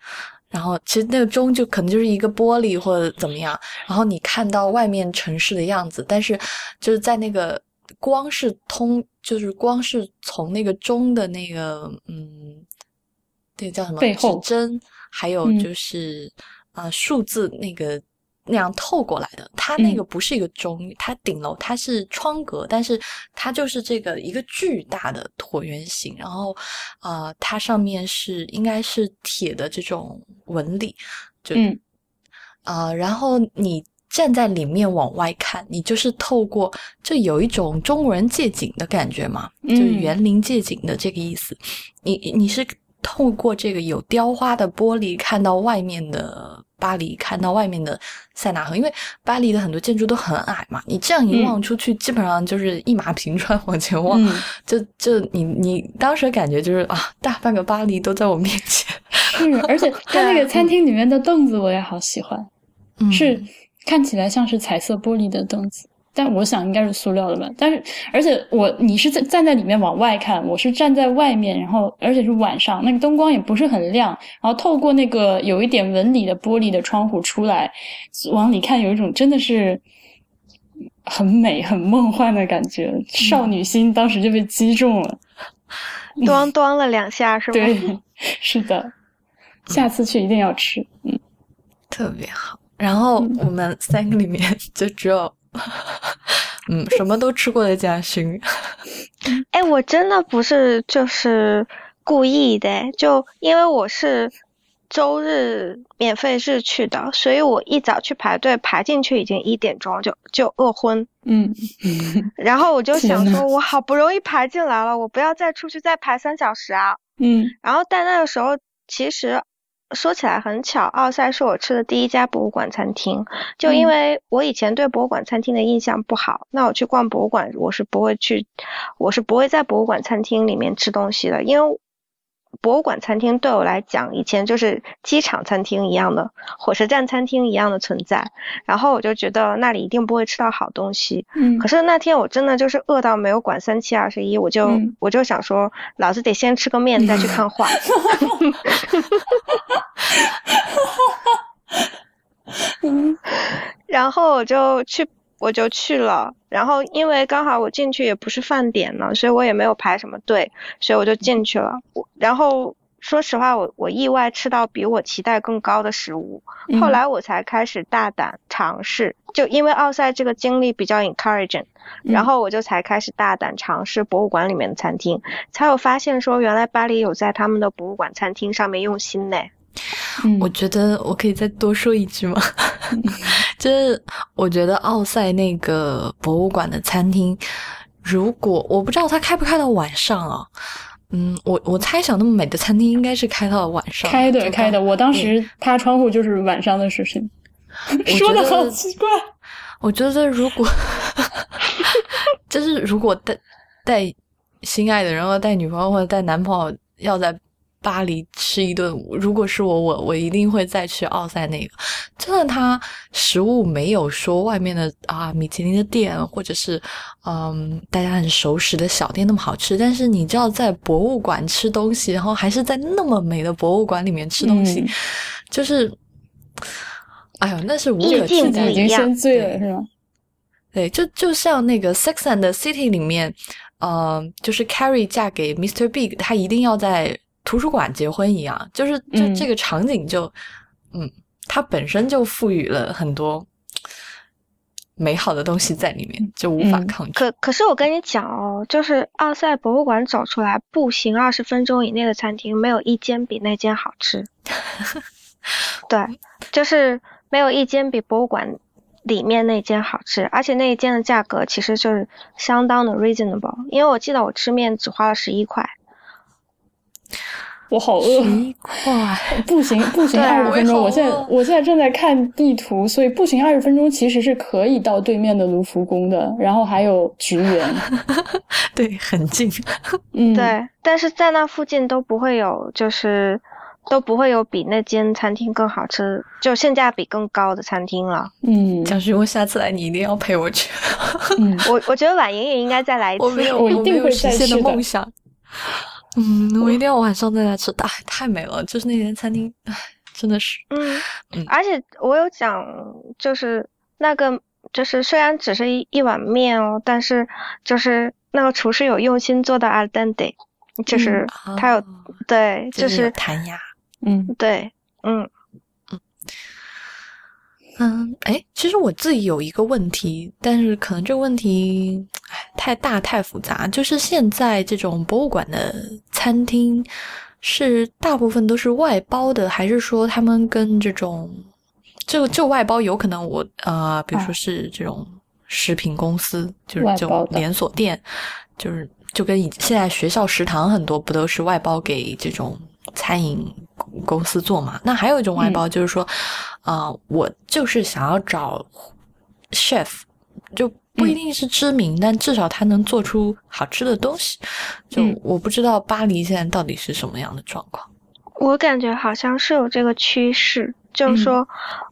然后，其实那个钟就可能就是一个玻璃或者怎么样，然后你看到外面城市的样子，但是就是在那个光是通，就是光是从那个钟的那个嗯，那个叫什么背后指针，还有嗯就是啊、呃数字那个那样透过来的。它那嗯个不是一个钟，它顶楼它是窗格，但是它就是这个一个巨大的椭圆形，然后啊、呃它上面是应该是铁的这种纹理，就嗯啊，然后你站在里面往外看，你就是透过，就有一种中国人借景的感觉嘛，就是嗯园林借景的这个意思。你你是透过这个有雕花的玻璃看到外面的巴黎，看到外面的塞纳河，因为巴黎的很多建筑都很矮嘛，你这样一嗯望出去，基本上就是一马平川往前望，嗯，就 就你你当时感觉就是啊，大半个巴黎都在我面前，是，而且它那个餐厅里面的凳子我也好喜欢，嗯。是看起来像是彩色玻璃的凳子，但我想应该是塑料的吧。但是，而且我你是在站在里面往外看，我是站在外面，然后而且是晚上，那个灯光也不是很亮，然后透过那个有一点纹理的玻璃的窗户出来，往里看，有一种真的是。很美、很梦幻的感觉，少女心当时就被击中了。端端了两下是吗？对，是的，下次去一定要吃。嗯，特别好。然后我们三个里面就只有，嗯，什么都吃过的嘉勋。哎，我真的不是就是故意的，就因为我是周日免费日去的，所以我一早去排队，排进去已经一点钟，就就饿昏。嗯，然后我就想说，我好不容易排进来了，我不要再出去再排三小时啊。嗯然后但那个时候其实说起来很巧，奥赛是我吃的第一家博物馆餐厅。就因为我以前对博物馆餐厅的印象不好，那我去逛博物馆，我是不会去，我是不会在博物馆餐厅里面吃东西的，因为。博物馆餐厅对我来讲，以前就是机场餐厅一样的，火车站餐厅一样的存在。然后我就觉得那里一定不会吃到好东西。嗯。可是那天我真的就是饿到没有管三七二十一，我就我就想说，老子得先吃个面再去看画。嗯。然后我就去。我就去了，然后因为刚好我进去也不是饭点呢，所以我也没有排什么队，所以我就进去了。我然后说实话，我我意外吃到比我期待更高的食物。后来我才开始大胆尝试，就因为奥赛这个经历比较 encouraging，然后我就才开始大胆尝试博物馆里面的餐厅，才有发现说原来巴黎有在他们的博物馆餐厅上面用心呢。我觉得我可以再多说一句吗？就是我觉得奥赛那个博物馆的餐厅，如果我不知道它开不开到晚上啊，嗯，我我猜想那么美的餐厅应该是开到晚上，开的开的。我当时趴窗户就是晚上的事情，说的好奇怪。我觉得如果 就是如果带带心爱的人，或带女朋友或者带男朋友要在。巴黎吃一顿，如果是我，我我一定会再去奥赛那个。真的，它食物没有说外面的啊米其林的店，或者是嗯大家很熟识的小店那么好吃。但是你知道，在博物馆吃东西，然后还是在那么美的博物馆里面吃东西，就是，哎呦，那是无可替代，已经先醉了，是吗？对，就就像那个《Sex and the City》里面，呃，就是 Carrie 嫁给 Mr. Big，她一定要在。图书馆结婚一样，就是就这个场景就，嗯，它本身就赋予了很多美好的东西在里面，就无法抗拒。可可是我跟你讲哦，就是奥赛博物馆走出来步行二十分钟以内的餐厅，没有一间比那间好吃。对，就是没有一间比博物馆里面那间好吃，而且那一间的价格其实就是相当的 reasonable，因为我记得我吃面只花了十一块。我好饿，哇！步行步行二十分钟，我现在我现在正在看地图，所以步行二十分钟其实是可以到对面的卢浮宫的，然后还有菊园，对，很近。嗯，对，但是在那附近都不会有，就是都不会有比那间餐厅更好吃，就性价比更高的餐厅了。嗯，蒋勋，我下次来你一定要陪我去。嗯，我我觉得婉莹也应该再来一次，我没有，我一定会实现的梦想。嗯，我一定要晚上再来吃，太太美了，就是那间餐厅，唉，真的是。嗯嗯，而且我有讲，就是那个，就是虽然只是一一碗面哦，但是就是那个厨师有用心做的 al dente，就是他有对，就是弹牙，嗯，对，嗯。嗯，哎，其实我自己有一个问题，但是可能这个问题，哎，太大太复杂。就是现在这种博物馆的餐厅，是大部分都是外包的，还是说他们跟这种，就就外包有可能我呃，比如说是这种食品公司，就是就连锁店，就是就跟现在学校食堂很多不都是外包给这种。餐饮公司做嘛，那还有一种外包，就是说，啊，我就是想要找 chef，就不一定是知名，但至少他能做出好吃的东西。就我不知道巴黎现在到底是什么样的状况。我感觉好像是有这个趋势，就是说，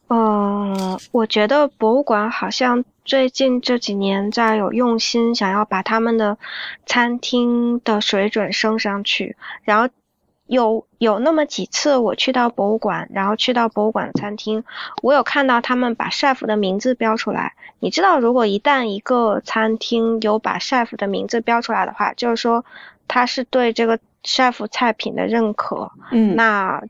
嗯，我觉得博物馆好像最近这几年在有用心想要把他们的餐厅的水准升上去，然后。有有那么几次，我去到博物馆，然后去到博物馆餐厅，我有看到他们把 chef 的名字标出来。你知道，如果一旦一个餐厅有把 chef 的名字标出来的话，就是说他是对这个 chef 菜品的认可。嗯，那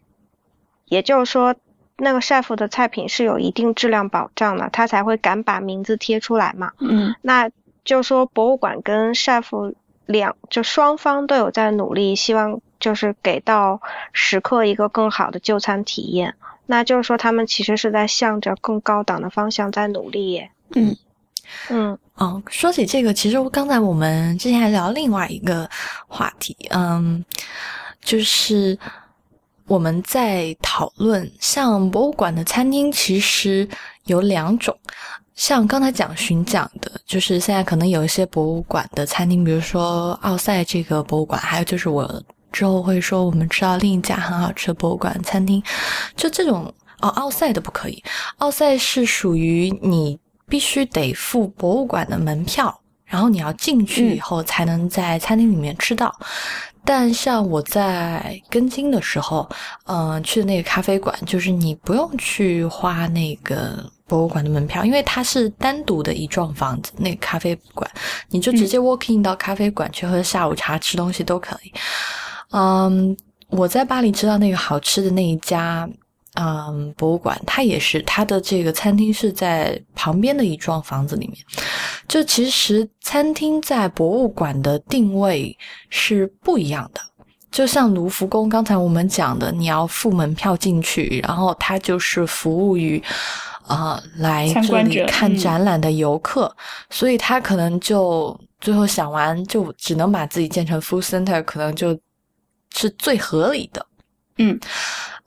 也就是说，那个 chef 的菜品是有一定质量保障的，他才会敢把名字贴出来嘛。嗯，那就说博物馆跟 chef 两就双方都有在努力，希望。就是给到食客一个更好的就餐体验，那就是说他们其实是在向着更高档的方向在努力耶。嗯嗯。哦，说起这个，其实刚才我们之前还聊另外一个话题，嗯，就是我们在讨论，像博物馆的餐厅其实有两种，像刚才蒋巡讲的，就是现在可能有一些博物馆的餐厅，比如说奥赛这个博物馆，还有就是我之后会说我们吃到另一家很好吃的博物馆餐厅，就这种哦，奥赛的不可以，奥赛是属于你必须得付博物馆的门票，然后你要进去以后才能在餐厅里面吃到。但像我在根津的时候，嗯，去的那个咖啡馆，就是你不用去花那个博物馆的门票，因为它是单独的一幢房子。那个咖啡馆，你就直接 walk in 到咖啡馆去喝下午茶、吃东西都可以。嗯，我在巴黎知道那个好吃的那一家。嗯，博物馆它也是，它的这个餐厅是在旁边的一幢房子里面。就其实餐厅在博物馆的定位是不一样的。就像卢浮宫刚才我们讲的，你要付门票进去，然后它就是服务于啊来这里看展览的游客，所以他可能就最后想完就只能把自己建成 food center，可能就是最合理的。嗯。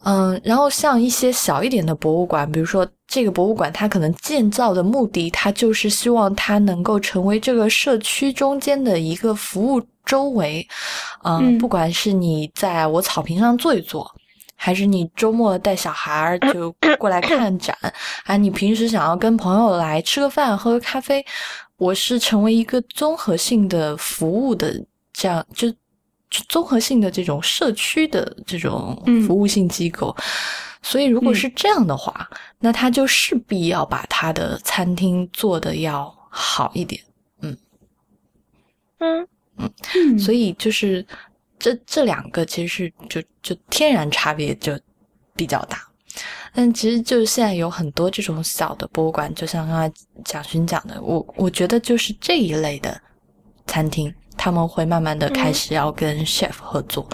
嗯，然后像一些小一点的博物馆，比如说这个博物馆，它可能建造的目的，它就是希望它能够成为这个社区中间的一个服务周围。嗯，不管是你在我草坪上坐一坐，还是你周末带小孩儿就过来看展，啊，你平时想要跟朋友来吃个饭、喝个咖啡，我是成为一个综合性的服务的这样就。综合性的这种社区的这种服务性机构，所以如果是这样的话，那他就势必要把他的餐厅做的要好一点。嗯嗯嗯，所以就是这这两个其实是就就天然差别就比较大。但其实就是现在有很多这种小的博物馆，就像刚才蒋勋讲的，我我觉得就是这一类的餐厅。他们会慢慢的开始要跟 chef 合作，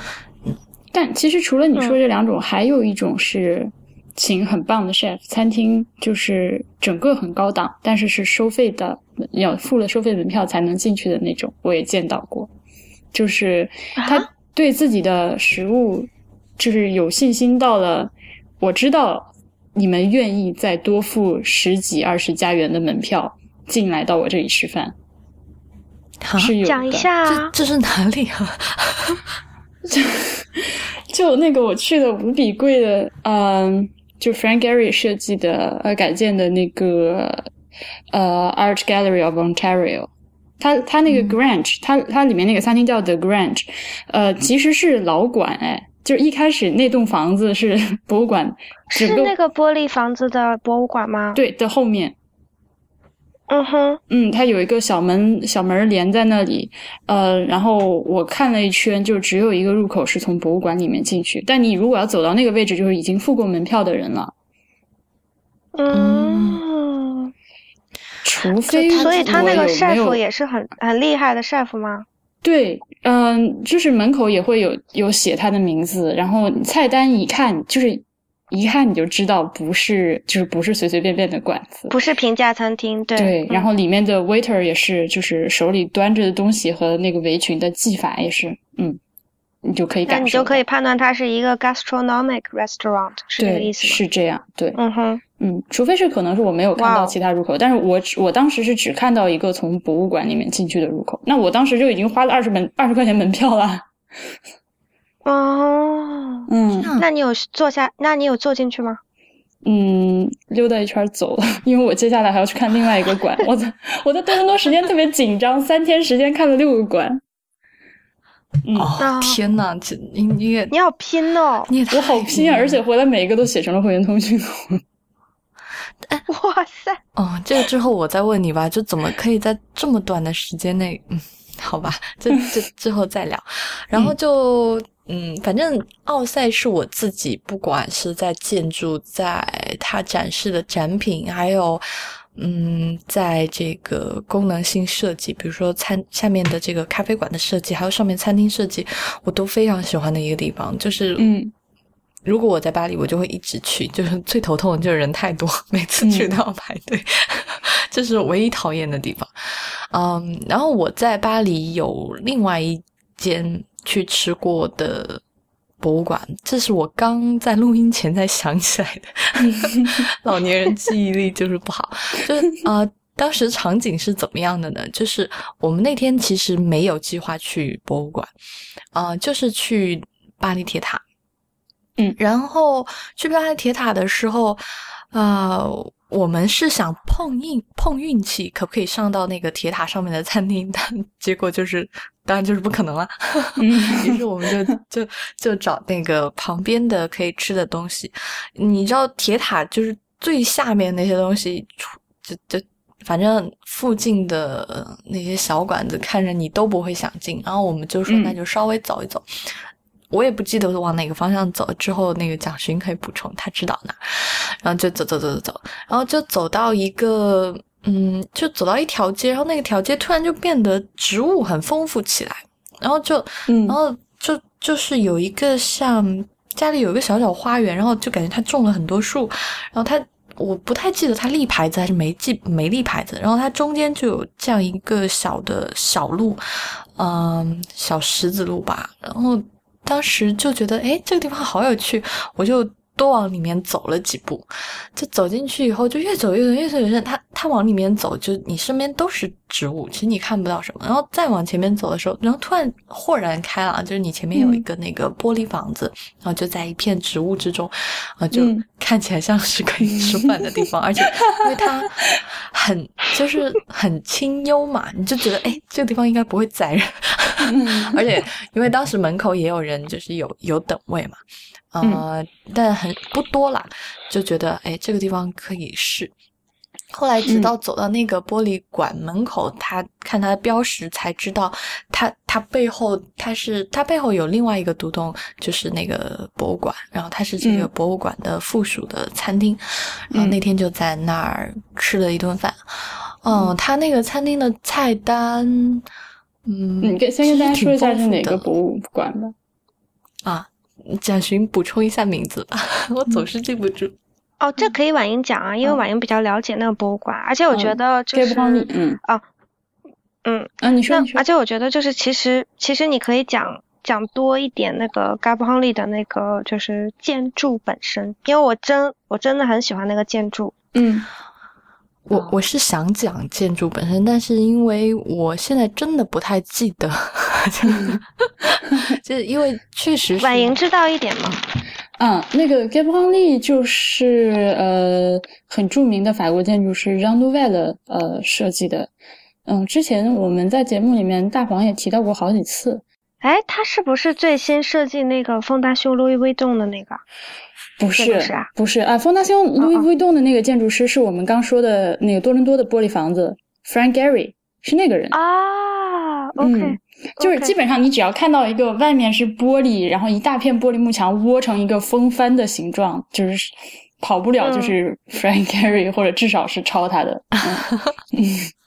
嗯，但其实除了你说这两种，还有一种是请很棒的 chef，餐厅就是整个很高档，但是是收费的，要付了收费门票才能进去的那种，我也见到过，就是他对自己的食物就是有信心到了，我知道你们愿意再多付十几二十加元的门票进来到我这里吃饭。是讲一下，这这是哪里啊？就 就那个我去的无比贵的，嗯，就 Frank Gehry 设计的呃改建的那个呃 Art Gallery of Ontario，它它那个 Grange，它它里面那个餐厅叫 The Grange，呃，其实是老馆哎，就是一开始那栋房子是博物馆，是那个玻璃房子的博物馆吗？对的后面。嗯哼，嗯，它有一个小门，小门连在那里，呃，然后我看了一圈，就只有一个入口是从博物馆里面进去，但你如果要走到那个位置，就是已经付过门票的人了。嗯，除非所以他那个 chef 也是很很厉害的 chef 吗？对，嗯，就是门口也会有有写他的名字，然后菜单一看就是。一看你就知道不是，就是不是随随便便的馆子，不是平价餐厅，对。对，然后里面的 waiter 也是，就是手里端着的东西和那个围裙的技法也是，嗯，你就可以感受。那你就可以判断它是一个 gastronomic restaurant，是这个意思吗？是这样，对。嗯哼，嗯，除非是可能是我没有看到其他入口，但是我我当时是只看到一个从博物馆里面进去的入口，那我当时就已经花了二十门二十块钱门票了。哦，嗯，那你有坐下？那你有坐进去吗？嗯，溜达一圈走了，因为我接下来还要去看另外一个馆。我在我在多伦多时间特别紧张，三天时间看了六个馆。哦，天呐，这你你你好拼哦！你我好拼啊！而且回来每一个都写成了会员通讯录。哎，哇塞！哦，这个之后我再问你吧，就怎么可以在这么短的时间内？嗯，好吧，这这之后再聊。然后就。嗯，反正奥赛是我自己，不管是在建筑，在它展示的展品，还有，嗯，在这个功能性设计，比如说餐下面的这个咖啡馆的设计，还有上面餐厅设计，我都非常喜欢的一个地方。就是，嗯，如果我在巴黎，我就会一直去。就是最头痛的就是人太多，每次去都要排队，这是唯一讨厌的地方。嗯，然后我在巴黎有另外一间。去吃过的博物馆，这是我刚在录音前才想起来的。老年人记忆力就是不好，就是啊。当时场景是怎么样的呢？就是我们那天其实没有计划去博物馆，啊，就是去巴黎铁塔。嗯，然后去巴黎铁塔的时候，啊，我们是想碰运碰运气，可不可以上到那个铁塔上面的餐厅？但 结果就是，当然就是不可能了。于是我们就就就找那个旁边的可以吃的东西。你知道铁塔就是最下面那些东西，就就。反正附近的那些小馆子看着你都不会想进，然后我们就说那就稍微走一走。我也不记得往哪个方向走，之后那个蒋勋可以补充，他知道哪。然后就走走走走走，然后就走到一个嗯，就走到一条街，然后那个条街突然就变得植物很丰富起来，然后就然后就就是有一个像家里有一个小小花园，然后就感觉他种了很多树，然后他。我不太记得他立牌子还是没记没立牌子，然后它中间就有这样一个小的小路，嗯，小石子路吧，然后当时就觉得，哎，这个地方好有趣，我就。多往里面走了几步，就走进去以后，就越走越远，越走越远。他他往里面走，就你身边都是植物，其实你看不到什么。然后再往前面走的时候，然后突然豁然开朗，就是你前面有一个那个玻璃房子，然后就在一片植物之中，啊，就看起来像是可以吃 饭的地方，而且因为它很就是很清幽嘛，你就觉得哎，这个地方应该不会宰人，而且因为当时门口也有人，就是有有等位嘛。呃，但很不多啦，就觉得哎，这个地方可以试。后来直到走到那个玻璃馆门口，他看他的标识才知道，他他背后他是他背后有另外一个独栋，就是那个博物馆，然后他是这个博物馆的附属的餐厅。然后那天就在那儿吃了一顿饭。嗯，他那个餐厅的菜单，嗯，你跟先跟大家说一下是哪个博物馆吧。啊。蒋勋补充一下名字吧，我总是记不住。哦，这可以婉莹讲啊，因为婉莹比较了解那个博物馆，而且我觉得就是，嗯，啊，嗯，啊，你说，你说，而且我觉得就是其实其实你可以讲讲多一点那个 g a b h o n l 的那个就是建筑本身，因为我真我真的很喜欢那个建筑，嗯。我我是想讲建筑本身，但是因为我现在真的不太记得，就 是因为确实。婉莹知道一点吗？嗯，那个 g a b r i e l 就是呃很著名的法国建筑师 Jean Nouvel 呃设计的。嗯，之前我们在节目里面大黄也提到过好几次。哎，他是不是最先设计那个丰大修路易威栋的那个？不是，不是啊，丰大修路易威栋的那个建筑师是我们刚说的那个多伦多的玻璃房子，Frank Gehry 是那个人啊。OK，就是基本上你只要看到一个外面是玻璃，然后一大片玻璃幕墙窝成一个风帆的形状，就是跑不了，就是 Frank Gehry 或者至少是抄他的。嗯，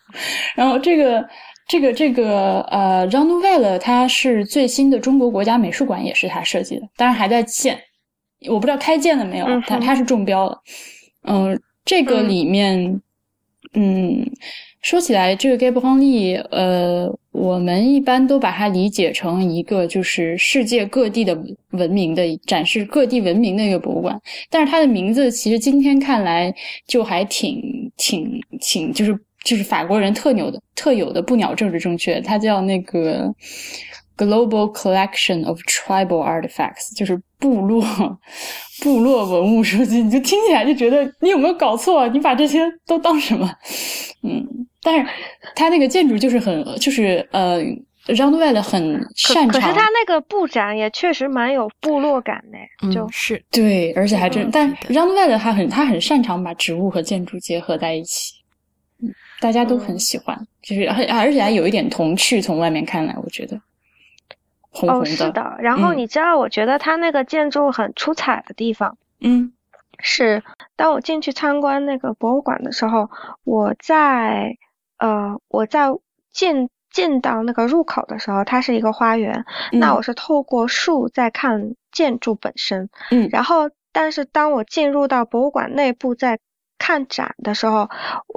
然后这个这个这个呃，Jean Nouvel 他是最新的中国国家美术馆也是他设计的，当然还在建。我不知道开建了没有，但它是中标了。嗯，这个里面，嗯，说起来，这个 g a b r i e l 呃，我们一般都把它理解成一个就是世界各地的文明的展示各地文明的一个博物馆。但是它的名字其实今天看来就还挺挺挺，就是就是法国人特有的特有的不鸟政治正确，它叫那个。Global collection of tribal artifacts，就是部落部落文物收集，你就听起来就觉得你有没有搞错？你把这些都当什么？嗯，但是它那个建筑就是很，就是呃 r o u n d w e l 很擅长。可是他那个布展也确实蛮有部落感的，就是对，而且还真。但 r o u n d w e l 他很他很擅长把植物和建筑结合在一起，嗯，大家都很喜欢，就是而而且还有一点童趣，从外面看来，我觉得。哦，是的。然后你知道，我觉得它那个建筑很出彩的地方，嗯，是当我进去参观那个博物馆的时候，我在呃我在进进到那个入口的时候，它是一个花园，那我是透过树在看建筑本身，嗯，然后但是当我进入到博物馆内部在看展的时候，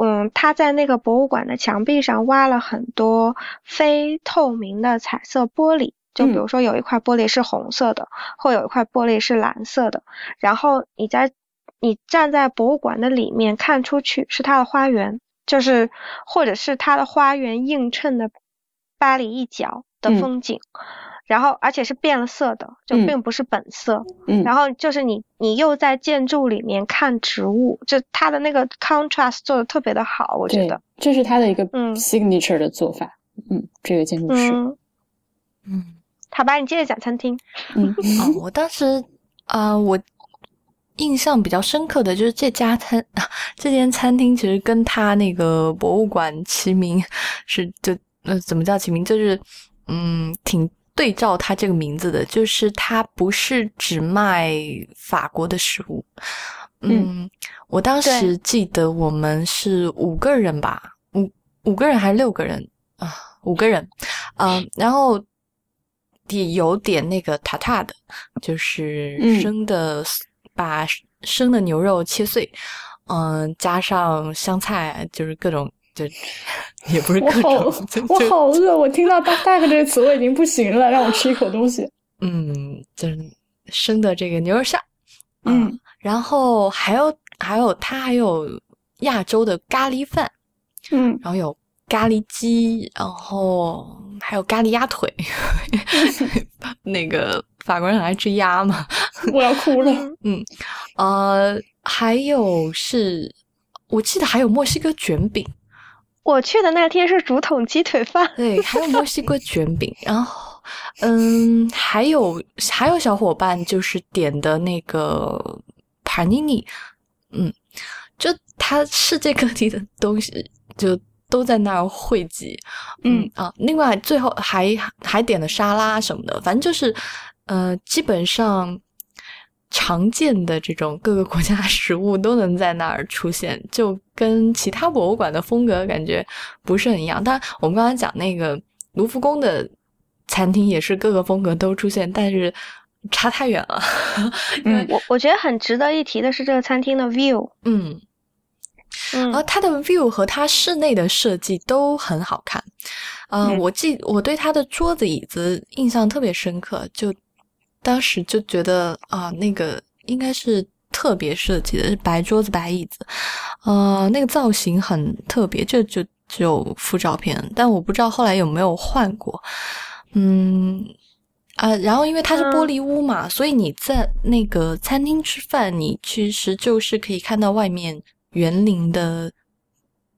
嗯，他在那个博物馆的墙壁上挖了很多非透明的彩色玻璃。就比如说有一块玻璃是红色的，或有一块玻璃是蓝色的，然后你在你站在博物馆的里面看出去是它的花园，就是或者是它的花园映衬的巴黎一角的风景。然后，而且是变了色的，就并不是本色。嗯，然后就是你，你又在建筑里面看植物，就它的那个 contrast 做的特别的好，我觉得这是它的一个 signature 的做法。嗯，这个建筑师。嗯，好吧，你接着讲餐厅。嗯，哦，我当时啊，我印象比较深刻的就是这家餐，这间餐厅其实跟他那个博物馆齐名，是就呃，怎么叫齐名？就是嗯，挺。对照他这个名字的，就是他不是只卖法国的食物。嗯，我当时记得我们是五个人吧，五五个人还是六个人啊？五个人，嗯，然后也有点那个塔塔的，就是生的，把生的牛肉切碎，嗯，加上香菜，就是各种。就 也不是各种，我好饿，我听到大大概这个词我已经不行了，让我吃一口东西。嗯，就是生的这个牛肉馅，嗯，然后还有还有它还有亚洲的咖喱饭，嗯，然后有咖喱鸡，然后还有咖喱鸭腿，那个法国人很爱吃鸭嘛，我要哭了。嗯，呃，还有是我记得还有墨西哥卷饼。我去的那天是竹筒鸡腿饭，对，还有墨西哥卷饼，然后，嗯，还有还有小伙伴就是点的那个帕尼尼，嗯，就他世界各地的东西就都在那儿汇集，嗯啊，另外最后还还点了沙拉什么的，反正就是，呃，基本上。常见的这种各个国家食物都能在那儿出现，就跟其他博物馆的风格感觉不是很一样。当然，我们刚才讲那个卢浮宫的餐厅也是各个风格都出现，但是差太远了。嗯，我我觉得很值得一提的是这个餐厅的 view，嗯嗯，而它的 view 和它室内的设计都很好看。嗯，我记我对它的桌子椅子印象特别深刻，就。当时就觉得啊，那个应该是特别设计的，是白桌子白椅子，呃，那个造型很特别，就就只有附照片，但我不知道后来有没有换过。嗯啊，然后因为它是玻璃屋嘛，所以你在那个餐厅吃饭，你其实就是可以看到外面园林的。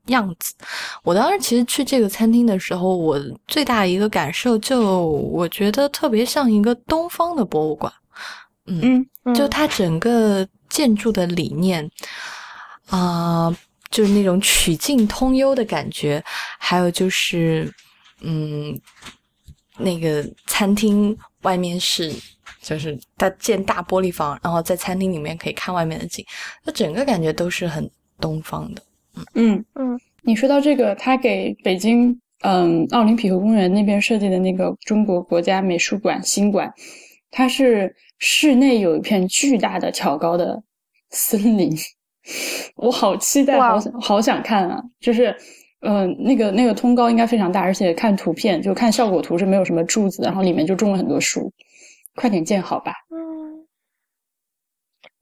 样子，我当时其实去这个餐厅的时候，我最大的一个感受就我觉得特别像一个东方的博物馆，嗯，就它整个建筑的理念啊，就是那种曲径通幽的感觉，还有就是，嗯，那个餐厅外面是就是它建大玻璃房，然后在餐厅里面可以看外面的景，那整个感觉都是很东方的。嗯嗯，你说到这个，他给北京嗯奥林匹克公园那边设计的那个中国国家美术馆新馆，它是室内有一片巨大的挑高的森林，我好期待，好想好想看啊！就是嗯，那个那个通高应该非常大，而且看图片就看效果图是没有什么柱子，然后里面就种了很多树，快点建好吧！嗯，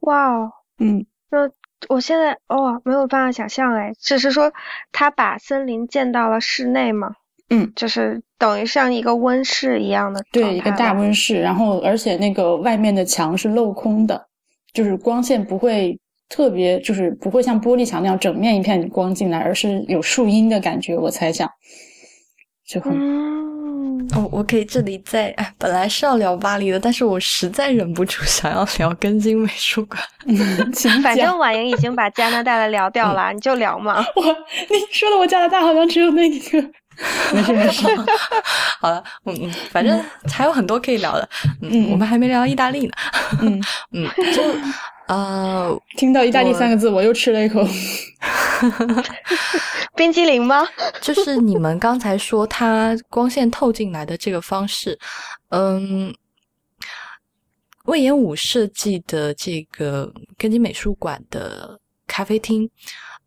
哇哦，嗯，那。我现在哦没有办法想象哎，只是说他把森林建到了室内嘛，嗯，就是等于像一个温室一样的，对，一个大温室，然后而且那个外面的墙是镂空的，就是光线不会特别，就是不会像玻璃墙那样整面一片光进来，而是有树荫的感觉，我猜想，就很。哦，我可以这里再，本来是要聊巴黎的，但是我实在忍不住想要聊根津美术馆。反正婉莹已经把加拿大的聊掉了，你就聊嘛。我你说的我加拿大好像只有那一个，没事没事。好了，嗯嗯，反正还有很多可以聊的。嗯，我们还没聊意大利呢。嗯嗯，就呃，听到意大利三个字，我又吃了一口。冰激凌吗？就是你们刚才说它光线透进来的这个方式，嗯，魏延武设计的这个根津美术馆的咖啡厅，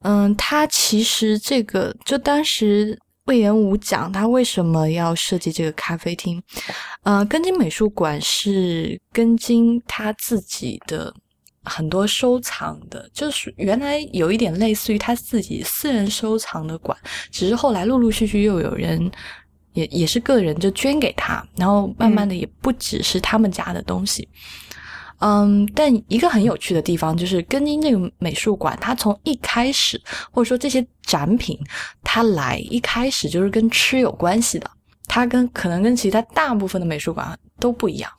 嗯，它其实这个就当时魏延武讲他为什么要设计这个咖啡厅。呃，根津美术馆是根津他自己的很多收藏的，就是原来有一点类似于他自己私人收藏的馆，只是后来陆陆续续又有人也也是个人就捐给他，然后慢慢的也不只是他们家的东西。嗯，但一个很有趣的地方就是，根津这个美术馆，它从一开始，或者说这些展品，它来一开始就是跟吃有关系的。它跟可能跟其他大部分的美术馆都不一样，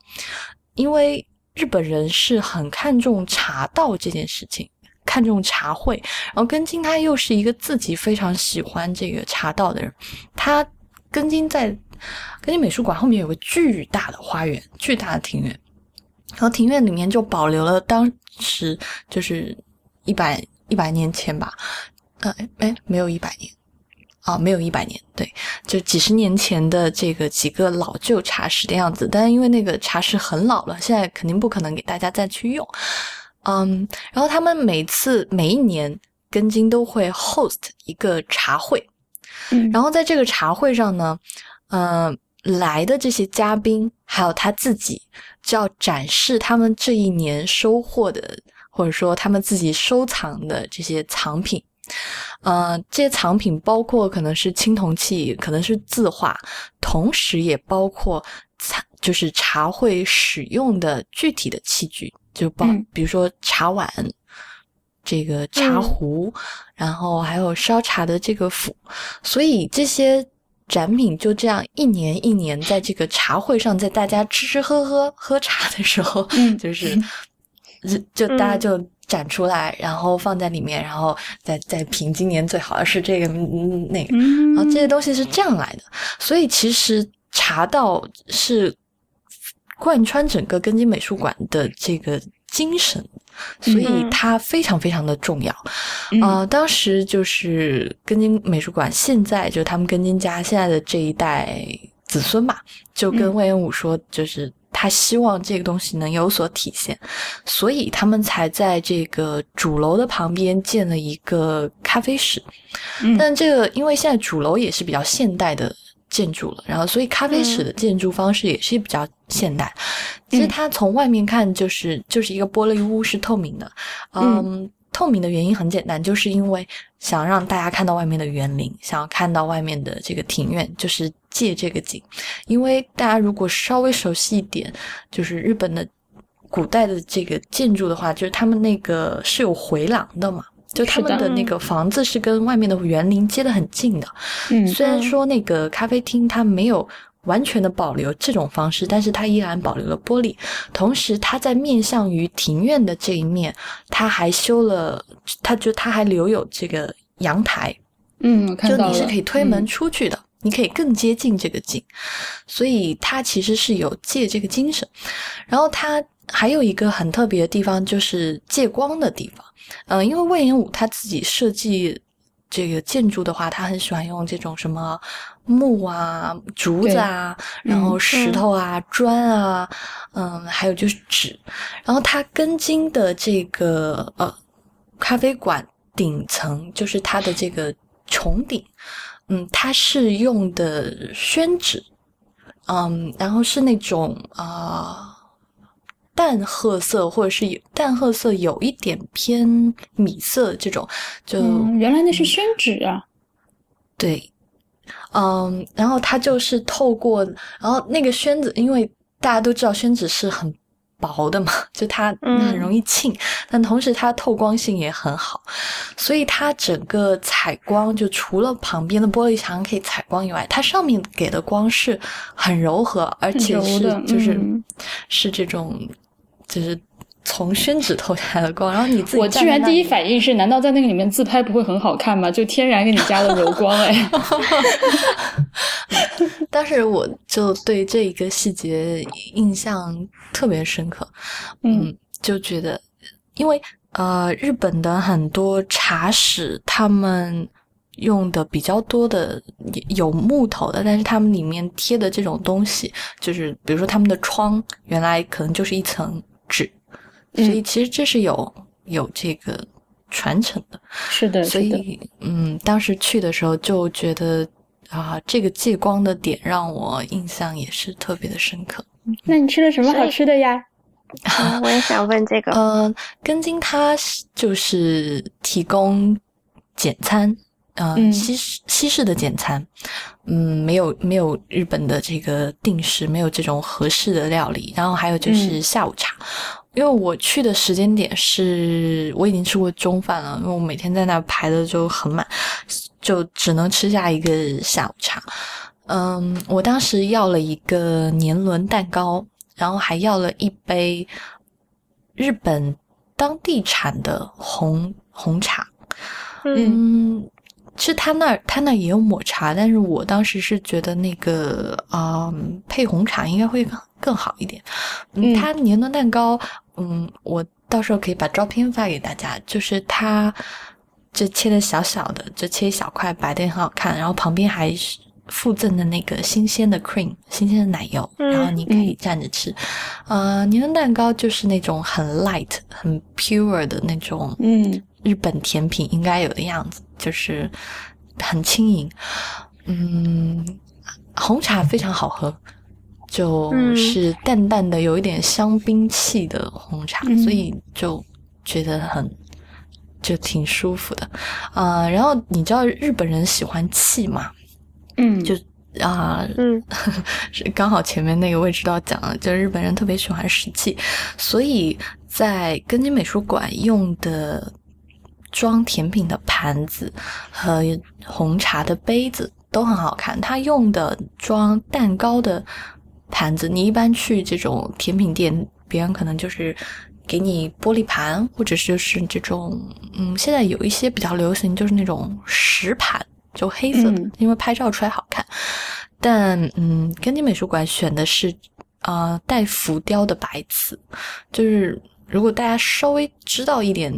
因为日本人是很看重茶道这件事情，看重茶会。然后根津他又是一个自己非常喜欢这个茶道的人，他根津在根津美术馆后面有个巨大的花园，巨大的庭院。然后庭院里面就保留了当时就是一百一百年前吧，呃，哎，没有一百年，啊，没有一百年，对，就几十年前的这个几个老旧茶室的样子。但是因为那个茶室很老了，现在肯定不可能给大家再去用。嗯，然后他们每次每一年根津都会 host 一个茶会，嗯，然后在这个茶会上呢，呃。来的这些嘉宾，还有他自己，就要展示他们这一年收获的，或者说他们自己收藏的这些藏品。呃，这些藏品包括可能是青铜器，可能是字画，同时也包括茶，就是茶会使用的具体的器具，就包，比如说茶碗、这个茶壶，然后还有烧茶的这个釜，所以这些。展品就这样一年一年在这个茶会上，在大家吃吃喝喝喝茶的时候，就是，就大家就展出来，然后放在里面，然后再再评今年最好的是这个那个，然后这些东西是这样来的。所以其实茶道是贯穿整个根津美术馆的这个精神。所以它非常非常的重要，呃，当时就是根津美术馆，现在就他们根津家现在的这一代子孙吧，就跟魏延武说，就是他希望这个东西能有所体现，所以他们才在这个主楼的旁边建了一个咖啡室。但这个因为现在主楼也是比较现代的。建筑了，然后所以咖啡室的建筑方式也是比较现代。其实它从外面看就是就是一个玻璃屋，是透明的。嗯，透明的原因很简单，就是因为想让大家看到外面的园林，想要看到外面的这个庭院，就是借这个景。因为大家如果稍微熟悉一点，就是日本的古代的这个建筑的话，就是他们那个是有回廊的嘛。就他们的那个房子是跟外面的园林接得很近的，嗯，虽然说那个咖啡厅它没有完全的保留这种方式，但是它依然保留了玻璃。同时，它在面向于庭院的这一面，它还修了，它就它还留有这个阳台，嗯，就你是可以推门出去的，你可以更接近这个景，所以它其实是有借这个精神。然后它还有一个很特别的地方，就是借光的地方。嗯，因为魏延武他自己设计这个建筑的话，他很喜欢用这种什么木啊、竹子啊，然后石头啊、砖啊，嗯，还有就是纸。然后它根茎的这个呃咖啡馆顶层，就是它的这个穹顶，嗯，它是用的宣纸，嗯，然后是那种啊。淡褐色，或者是淡褐色，有一点偏米色这种，就原来那是宣纸啊。对，嗯，然后它就是透过，然后那个宣纸，因为大家都知道宣纸是很薄的嘛，就它很容易沁，但同时它透光性也很好，所以它整个采光就除了旁边的玻璃墙可以采光以外，它上面给的光是很柔和，而且是就是是这种。就是从宣纸透下来的光，然后你自己我居然第一反应是，难道在那个里面自拍不会很好看吗？就天然给你加了柔光哎。当时我就对这一个细节印象特别深刻，嗯，就觉得，因为呃，日本的很多茶室，他们用的比较多的有木头的，但是他们里面贴的这种东西，就是比如说他们的窗，原来可能就是一层。纸，所以其实这是有有这个传承的，是的，所以嗯，当时去的时候就觉得啊，这个借光的点让我印象也是特别的深刻。那你吃了什么好吃的呀？我也想问这个。嗯，根津它就是提供简餐，嗯，西式西式的简餐，嗯，没有没有日本的这个定时，没有这种合适的料理。然后还有就是下午茶，因为我去的时间点是我已经吃过中饭了，因为我每天在那排的就很满，就只能吃下一个下午茶。嗯，我当时要了一个年轮蛋糕。然后还要了一杯日本当地产的红红茶，嗯，其实他那儿他那也有抹茶，但是我当时是觉得那个啊配红茶应该会更好一点。嗯，他年轮蛋糕，嗯，我到时候可以把照片发给大家，就是它就切的小小的，就切一小块，白的很好看，然后旁边还是。附赠的那个新鲜的 cream，新鲜的奶油，然后你可以蘸着吃。呃，年轮蛋糕就是那种很 light、很 pure 的那种，嗯，日本甜品应该有的样子，就是很轻盈。嗯，红茶非常好喝，就是淡淡的有一点香槟气的红茶，所以就觉得很就挺舒服的。啊，然后你知道日本人喜欢气嘛？嗯，就啊，嗯，是 刚好前面那个位置都要讲了，就日本人特别喜欢食器，所以在根津美术馆用的装甜品的盘子和红茶的杯子都很好看。他用的装蛋糕的盘子，你一般去这种甜品店，别人可能就是给你玻璃盘，或者是就是这种，嗯，现在有一些比较流行，就是那种石盘。就黑色的，因为拍照出来好看。但嗯，根津美术馆选的是啊带浮雕的白瓷，就是如果大家稍微知道一点，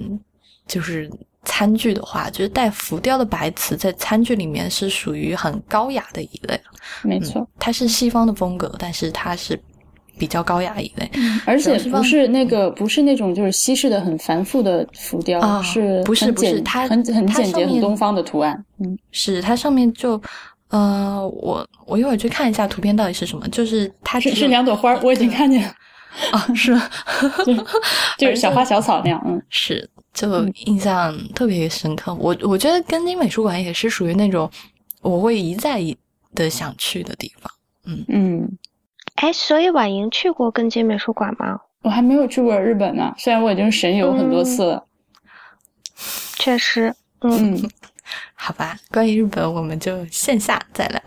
就是餐具的话，就是带浮雕的白瓷在餐具里面是属于很高雅的一类。没错，它是西方的风格，但是它是。比较高雅一类，而且不是那个不是那种就是西式的很繁复的浮雕，是不是不是它很很简洁很东方的图案，嗯，是它上面就呃我我一会儿去看一下图片到底是什么，就是它是是两朵花，我已经看见了。啊，是 就是小花 小草那样，嗯，是就印象特别深刻。我我觉得根津美术馆也是属于那种我会一再的想去的地方，嗯嗯。哎，所以婉莹去过根津美术馆吗？我还没有去过日本呢，虽然我已经神游很多次了。确实，嗯，好吧，关于日本，我们就线下再聊，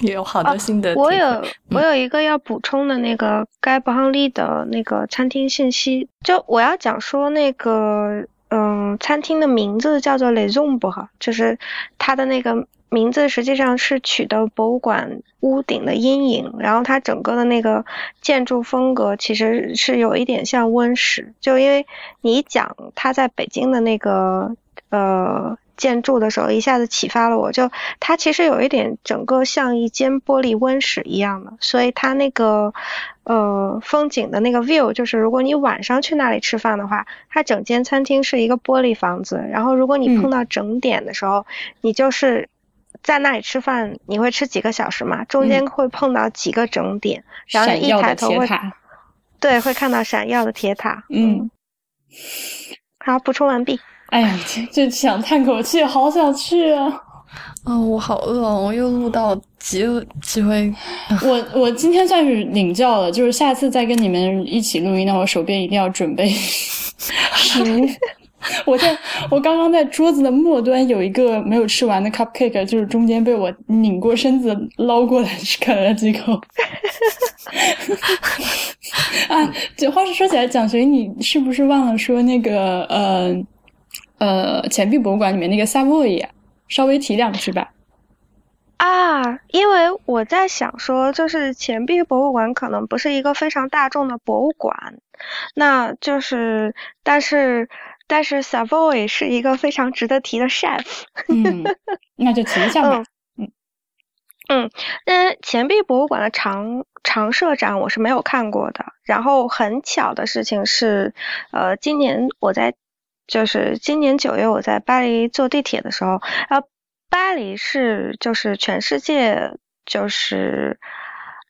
也 有好多新的。我有我有一个要补充的那个该不亨利的那个餐厅信息，就我要讲说那个，嗯，餐厅的名字叫做 Le Zombo 哈，就是它的那个。名字实际上是取的博物馆屋顶的阴影，然后它整个的那个建筑风格其实是有一点像温室，就因为你讲它在北京的那个呃建筑的时候，一下子启发了我，就它其实有一点整个像一间玻璃温室一样的，所以它那个呃风景的那个 view，就是如果你晚上去那里吃饭的话，它整间餐厅是一个玻璃房子，然后如果你碰到整点的时候，你就是。在那里吃饭，你会吃几个小时嘛？中间会碰到几个整点，然后一抬头会，对，会看到闪耀的铁塔。嗯，好，补充完毕。哎呀，就想叹口气，好想去啊！啊，我好饿，我又录到几几回。我我今天算是领教了，就是下次再跟你们一起录音，那我手边一定要准备食物。我在我刚刚在桌子的末端有一个没有吃完的 cupcake，就是中间被我拧过身子捞过来啃了几口。啊，这话是说起来，蒋随，你是不是忘了说那个呃呃钱币博物馆里面那个 Savoy，稍微提两句吧？啊，因为我在想说，就是钱币博物馆可能不是一个非常大众的博物馆，那就是但是。但是 Savoy 是一个非常值得提的 chef，嗯，那就提一下吧。嗯嗯，那钱币博物馆的常常设展我是没有看过的。然后很巧的事情是，呃，今年我在就是今年九月我在巴黎坐地铁的时候，呃，巴黎是就是全世界就是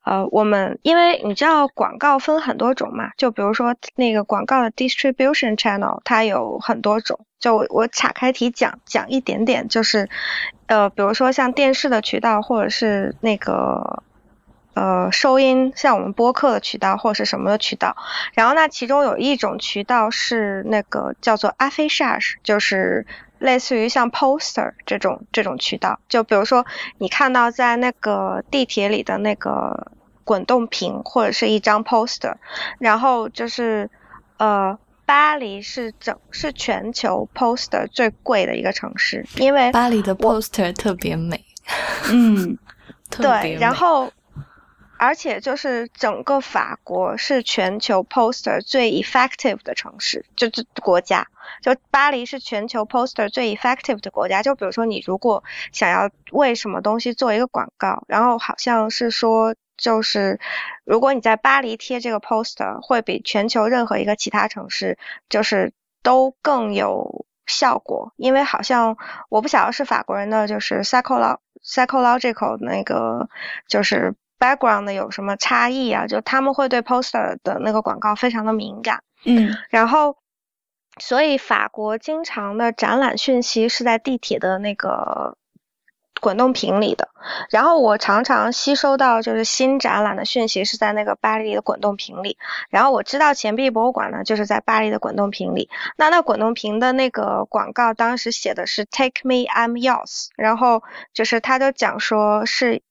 呃我们因为你知道广告分很多种嘛，就比如说那个广告的 distribution channel 它有很多种，就我我岔开题讲讲一点点，就是呃比如说像电视的渠道或者是那个。呃，收音像我们播客的渠道或者是什么的渠道，然后那其中有一种渠道是那个叫做 affichage，就是类似于像 poster 这种这种渠道。就比如说你看到在那个地铁里的那个滚动屏或者是一张 poster，然后就是呃，巴黎是整是全球 poster 最贵的一个城市，因为巴黎的 poster 特别美。嗯，对，然后。而且就是整个法国是全球 poster 最 effective 的城市，就这国家，就巴黎是全球 poster 最 effective 的国家。就比如说你如果想要为什么东西做一个广告，然后好像是说，就是如果你在巴黎贴这个 poster，会比全球任何一个其他城市就是都更有效果，因为好像我不晓得是法国人的就是 psychological 那个就是。Background 有什么差异啊？就他们会对 poster 的那个广告非常的敏感，嗯，然后所以法国经常的展览讯息是在地铁的那个滚动屏里的，然后我常常吸收到就是新展览的讯息是在那个巴黎的滚动屏里，然后我知道钱币博物馆呢就是在巴黎的滚动屏里，那那滚动屏的那个广告当时写的是 Take me, I'm yours，然后就是他就讲说是。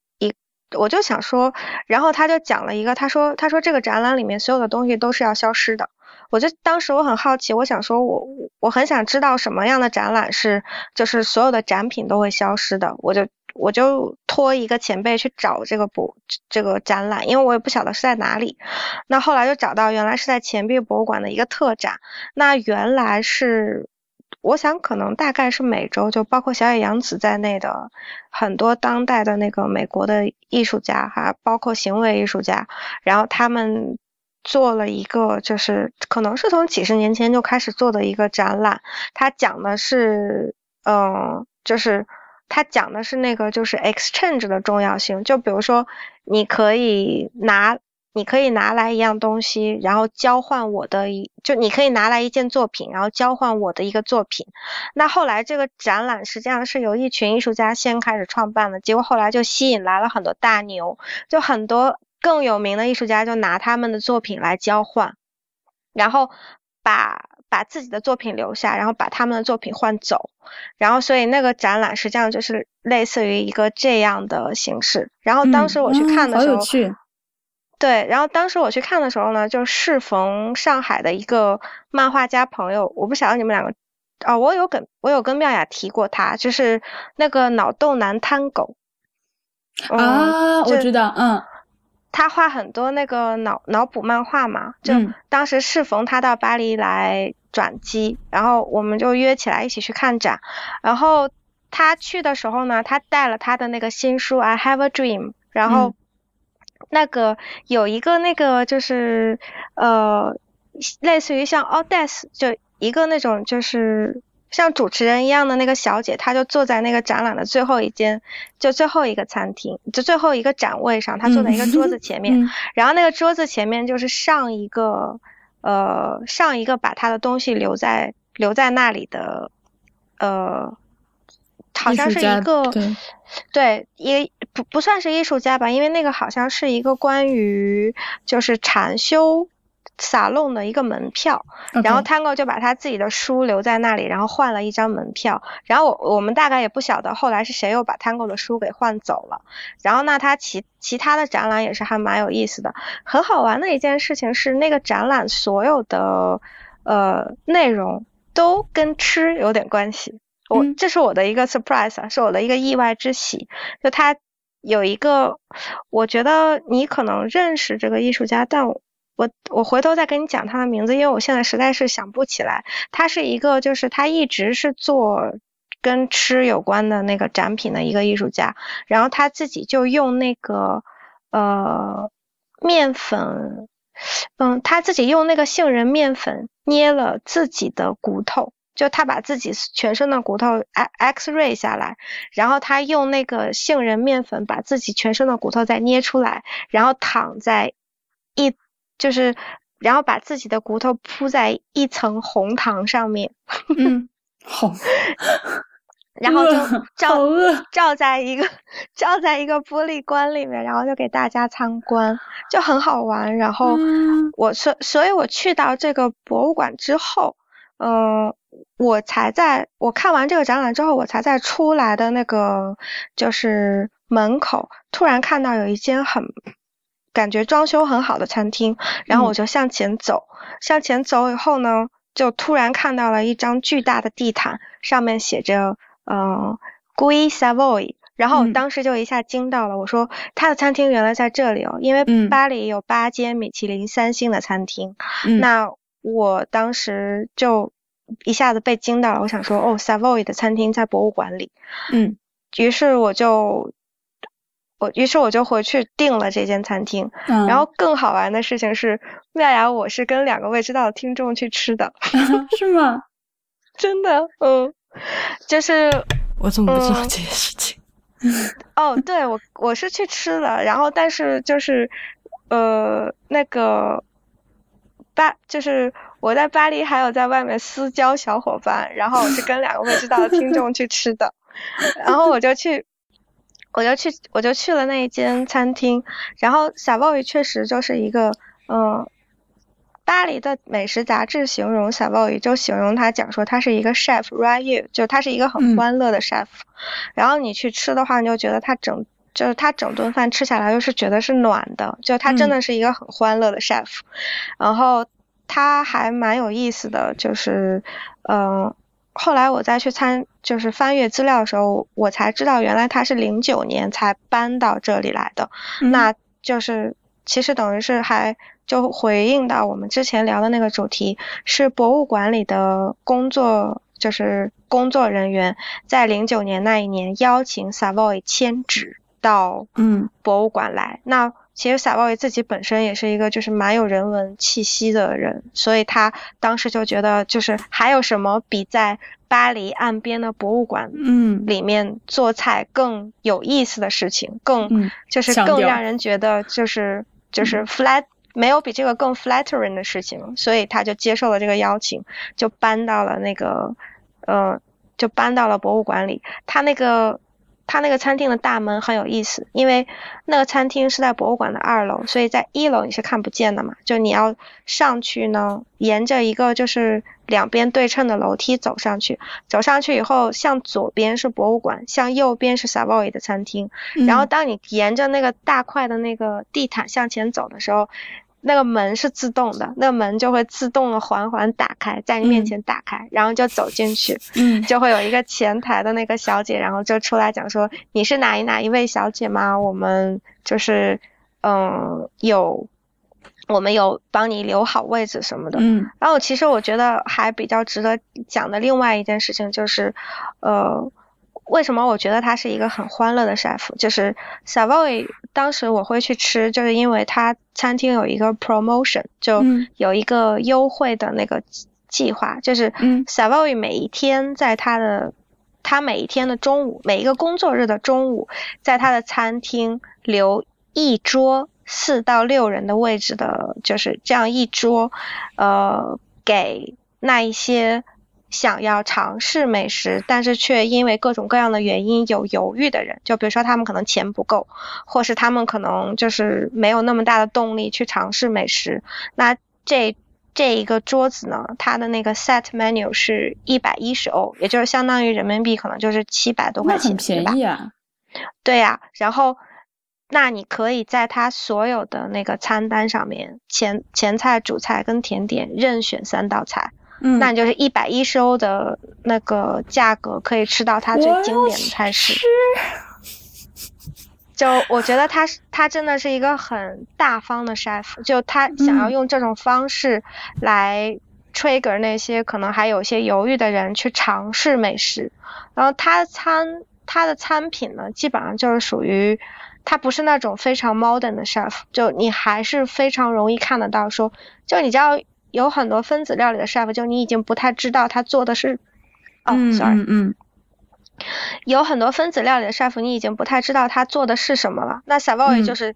我就想说，然后他就讲了一个，他说，他说这个展览里面所有的东西都是要消失的。我就当时我很好奇，我想说，我我很想知道什么样的展览是，就是所有的展品都会消失的。我就我就托一个前辈去找这个博这个展览，因为我也不晓得是在哪里。那后来就找到，原来是在钱币博物馆的一个特展。那原来是。我想可能大概是美洲，就包括小野洋子在内的很多当代的那个美国的艺术家哈，包括行为艺术家，然后他们做了一个，就是可能是从几十年前就开始做的一个展览。他讲的是，嗯，就是他讲的是那个就是 exchange 的重要性。就比如说，你可以拿。你可以拿来一样东西，然后交换我的一，就你可以拿来一件作品，然后交换我的一个作品。那后来这个展览实际上是由一群艺术家先开始创办的，结果后来就吸引来了很多大牛，就很多更有名的艺术家就拿他们的作品来交换，然后把把自己的作品留下，然后把他们的作品换走，然后所以那个展览实际上就是类似于一个这样的形式。然后当时我去看的时候。对，然后当时我去看的时候呢，就适逢上海的一个漫画家朋友，我不晓得你们两个，哦，我有跟我有跟妙雅提过他，就是那个脑洞男滩狗。啊，我知道，嗯，他画很多那个脑脑补漫画嘛，就当时适逢他到巴黎来转机，然后我们就约起来一起去看展，然后他去的时候呢，他带了他的那个新书《I Have a Dream》，然后。那个有一个那个就是呃，类似于像 a u d a c e 就一个那种就是像主持人一样的那个小姐，她就坐在那个展览的最后一间，就最后一个餐厅，就最后一个展位上，她坐在一个桌子前面，然后那个桌子前面就是上一个呃上一个把她的东西留在留在那里的呃。好像是一个，对，也不不算是艺术家吧，因为那个好像是一个关于就是禅修撒弄的一个门票，然后 Tango 就把他自己的书留在那里，然后换了一张门票，然后我我们大概也不晓得后来是谁又把 Tango 的书给换走了，然后那他其其他的展览也是还蛮有意思的，很好玩的一件事情是那个展览所有的呃内容都跟吃有点关系。我这是我的一个 surprise 啊，是我的一个意外之喜。就他有一个，我觉得你可能认识这个艺术家，但我我回头再跟你讲他的名字，因为我现在实在是想不起来。他是一个，就是他一直是做跟吃有关的那个展品的一个艺术家，然后他自己就用那个呃面粉，嗯，他自己用那个杏仁面粉捏了自己的骨头。就他把自己全身的骨头 X ray 下来，然后他用那个杏仁面粉把自己全身的骨头再捏出来，然后躺在一就是然后把自己的骨头铺在一层红糖上面。嗯，好。然后就照照在一个照在一个玻璃棺里面，然后就给大家参观，就很好玩。然后我所所以，我去到这个博物馆之后，嗯，我才在我看完这个展览之后，我才在出来的那个就是门口，突然看到有一间很感觉装修很好的餐厅，然后我就向前走，向前走以后呢，就突然看到了一张巨大的地毯，上面写着。嗯，Gui Savoy，然后我当时就一下惊到了，我说他的餐厅原来在这里哦，因为巴黎有八间米其林三星的餐厅，那我当时就一下子被惊到了，我想说哦，Savoy 的餐厅在博物馆里，嗯，于是我就我于是我就回去订了这间餐厅，然后更好玩的事情是，妙雅我是跟两个未知道的听众去吃的，是吗？真的，嗯。就是我怎么不知道这件事情？哦，对我我是去吃了，然后但是就是呃那个爸就是我在巴黎还有在外面私交小伙伴，然后我是跟两个未知道的听众去吃的，然后我就去我就去我就去了那一间餐厅，然后小鲍鱼确实就是一个嗯。巴黎的美食杂志形容小鲍鱼，就形容他讲说他是一个 chef here，就他是一个很欢乐的 chef。然后你去吃的话，你就觉得他整就是他整顿饭吃下来又是觉得是暖的，就他真的是一个很欢乐的 chef。然后他还蛮有意思的，就是嗯，后来我再去参就是翻阅资料的时候，我才知道原来他是零九年才搬到这里来的。那就是其实等于是还。就回应到我们之前聊的那个主题，是博物馆里的工作，就是工作人员在零九年那一年邀请 Savoy 迁址到嗯博物馆来。那其实 Savoy 自己本身也是一个就是蛮有人文气息的人，所以他当时就觉得就是还有什么比在巴黎岸边的博物馆嗯里面做菜更有意思的事情，更就是更让人觉得就是就是 flat。没有比这个更 flattering 的事情，所以他就接受了这个邀请，就搬到了那个，呃，就搬到了博物馆里。他那个他那个餐厅的大门很有意思，因为那个餐厅是在博物馆的二楼，所以在一楼你是看不见的嘛。就你要上去呢，沿着一个就是两边对称的楼梯走上去，走上去以后，向左边是博物馆，向右边是 Savoy 的餐厅。然后当你沿着那个大块的那个地毯向前走的时候，那个门是自动的，那个门就会自动的缓缓打开，在你面前打开，然后就走进去，嗯，就会有一个前台的那个小姐，然后就出来讲说你是哪一哪一位小姐吗？我们就是嗯有我们有帮你留好位置什么的，嗯，然后其实我觉得还比较值得讲的另外一件事情就是，呃。为什么我觉得他是一个很欢乐的 chef？就是 Savoy，当时我会去吃，就是因为他餐厅有一个 promotion，就有一个优惠的那个计划，就是 Savoy 每一天在他的他每一天的中午，每一个工作日的中午，在他的餐厅留一桌四到六人的位置的，就是这样一桌，呃，给那一些。想要尝试美食，但是却因为各种各样的原因有犹豫的人，就比如说他们可能钱不够，或是他们可能就是没有那么大的动力去尝试美食。那这这一个桌子呢，它的那个 set menu 是一百一十欧，也就是相当于人民币可能就是七百多块钱，很便宜啊。对呀，然后那你可以在它所有的那个餐单上面，前前菜、主菜跟甜点任选三道菜。嗯，那你就是一百一十欧的那个价格，可以吃到它最经典的菜式。就我觉得他是他真的是一个很大方的 chef，就他想要用这种方式来 trigger 那些可能还有些犹豫的人去尝试美食。然后他的餐他的餐品呢，基本上就是属于他不是那种非常 modern 的 chef，就你还是非常容易看得到说，就你知道。有很多分子料理的 chef，就你已经不太知道他做的是哦，sorry，嗯嗯有很多分子料理的 chef，你已经不太知道他做的是什么了。那 Savoy 嗯就是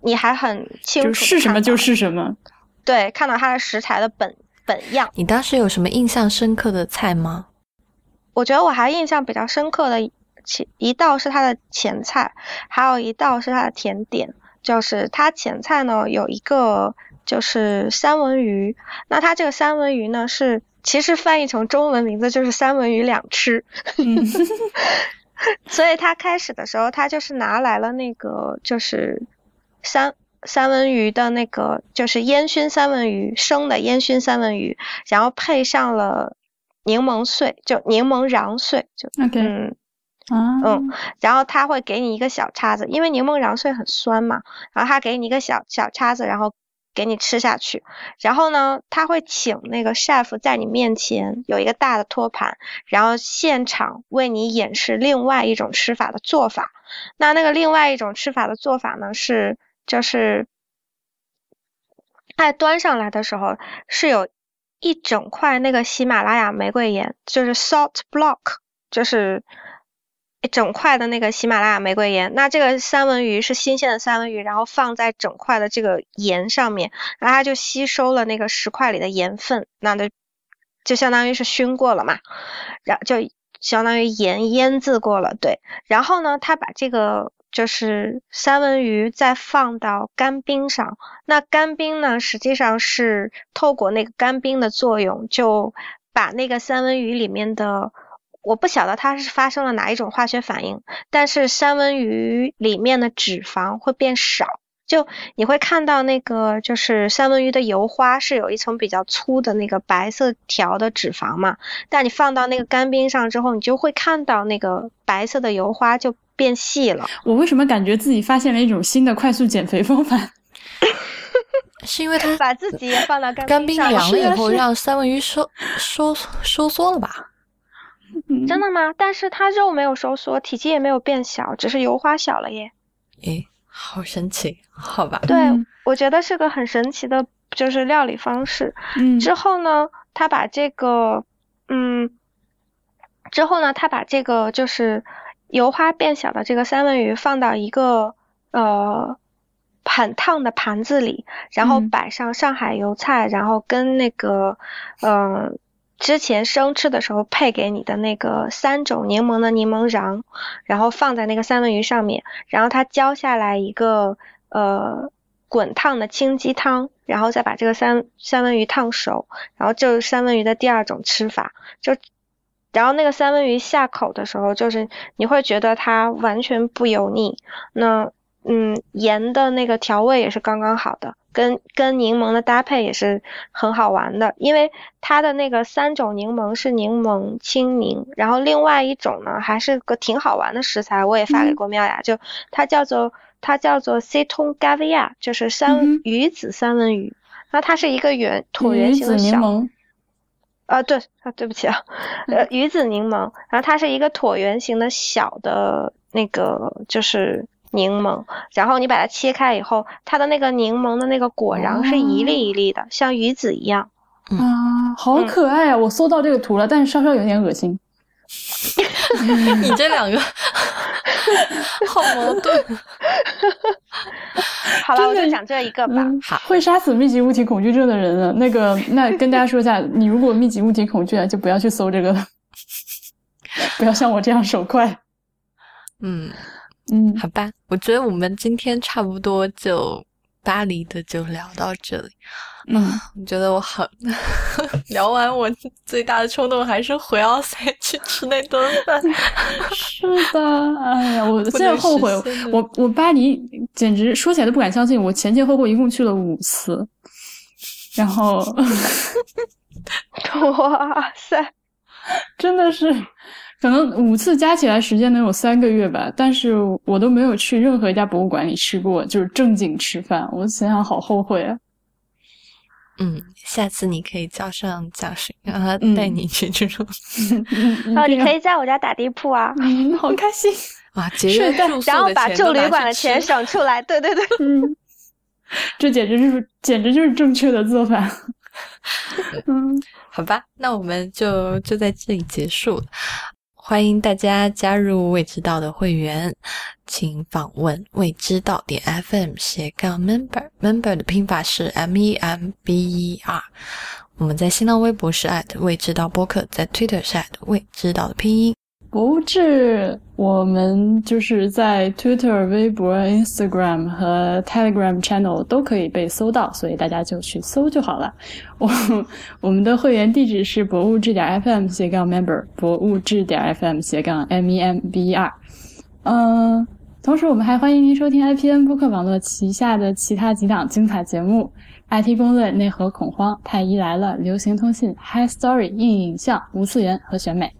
你还很清楚，就是什么就是什么。对，看到它的食材的本本样。你当时有什么印象深刻的菜吗？我觉得我还印象比较深刻的前一道是它的前菜，还有一道是它的甜点。就是它前菜呢有一个就是三文鱼，那它这个三文鱼呢是其实翻译成中文名字就是三文鱼两吃，嗯。所以他开始的时候他就是拿来了那个就是三。三文鱼的那个就是烟熏三文鱼，生的烟熏三文鱼，然后配上了柠檬碎，就柠檬瓤碎，就嗯，啊，嗯，然后他会给你一个小叉子，因为柠檬瓤碎很酸嘛，然后他给你一个小小叉子，然后给你吃下去。然后呢，他会请那个 chef 在你面前有一个大的托盘，然后现场为你演示另外一种吃法的做法。那那个另外一种吃法的做法呢是，就是在端上来的时候是有一整块那个喜马拉雅玫瑰盐，就是 salt block，就是一整块的那个喜马拉雅玫瑰盐。那这个三文鱼是新鲜的三文鱼，然后放在整块的这个盐上面，然后它就吸收了那个石块里的盐分，那就就相当于是熏过了嘛，然后就相当于盐腌制过了，对。然后呢，它把这个就是三文鱼再放到干冰上，那干冰呢，实际上是透过那个干冰的作用，就把那个三文鱼里面的，我不晓得它是发生了哪一种化学反应，但是三文鱼里面的脂肪会变少。就你会看到那个，就是三文鱼的油花是有一层比较粗的那个白色条的脂肪嘛，但你放到那个干冰上之后，你就会看到那个白色的油花就变细了。我为什么感觉自己发现了一种新的快速减肥方法？是因为它把自己也放到干干冰上凉了以后，让三文鱼收收收缩了吧？真的吗？但是它肉没有收缩，体积也没有变小，只是油花小了耶。诶，好神奇，好吧？对，嗯我觉得是个很神奇的，就是料理方式。嗯之后呢，他把这个，嗯，之后呢，他把这个就是油花变小的这个三文鱼放到一个呃很烫的盘子里，然后嗯摆上上海油菜，然后跟那个呃之前生吃的时候配给你的那个三种柠檬的柠檬瓤，然后放在那个三文鱼上面，然后它浇下来一个呃滚烫的清鸡汤，然后再把这个三三文鱼烫熟，然后就是三文鱼的第二种吃法，就然后那个三文鱼下口的时候，就是你会觉得它完全不油腻，那嗯盐的那个调味也是刚刚好的，跟跟柠檬的搭配也是很好玩的，因为它的那个三种柠檬是柠檬青柠，然后另外一种呢还是个挺好玩的食材，我也发给嗯。过妙雅，就它叫做它叫做 c e t o n gavia，就是三、嗯鱼子三文鱼，那它是一个圆椭圆形的小。啊，对啊，对不起啊，呃，鱼子柠檬，然后它是一个椭圆形的小的那个就是柠檬，然后你把它切开以后，它的那个柠檬的那个果瓤是一粒一粒的，像鱼子一样。啊，好可爱啊！我搜到这个图了，但是稍稍有点恶心。你这两个 好矛盾。好了，我就讲这一个吧。嗯好，会杀死密集物体恐惧症的人呢？那个，那跟大家说一下，你如果密集物体恐惧啊，就不要去搜这个了，不要像我这样手快。嗯，嗯，好吧，我觉得我们今天差不多就巴黎的就聊到这里。嗯，我觉得我好 聊完，我最大的冲动还是回奥赛去吃那顿饭。是的，哎呀，我不现在后悔我我巴黎简直说起来都不敢相信，我前前后后一共去了五次，然后 哇塞，真的是，可能五次加起来时间能有三个月吧，但是我都没有去任何一家博物馆里吃过，就是正经吃饭，我想想好后悔啊。嗯，下次你可以叫上蒋勋，让他嗯带你去这种、嗯哦，你可以，在我家打地铺啊，嗯，好开心。啊，节约住宿然后把住旅馆的钱省出来。对对对，嗯，这简直就是简直就是正确的做法。嗯，好吧，那我们就就在这里结束了。欢迎大家加入未知道的会员，请访问未知道点 FM 斜杠 member，member 的拼法是 M E M B E R。我们在新浪微博是未知道播客，在 Twitter 是未知道的拼音。不至，我们就是在 Twitter、微博、Instagram 和 Telegram Channel 都可以被搜到，所以大家就去搜就好了。我我们的会员地址是博物志点 FM 斜杠 member，博物志点 FM 斜杠 M E M B E R。嗯，同时我们还欢迎您收听 IPN 播客网络旗下的其他几档精彩节目：IT 攻略、内核恐慌、太医来了、流行通信、High Story、硬影像、无次元和选美。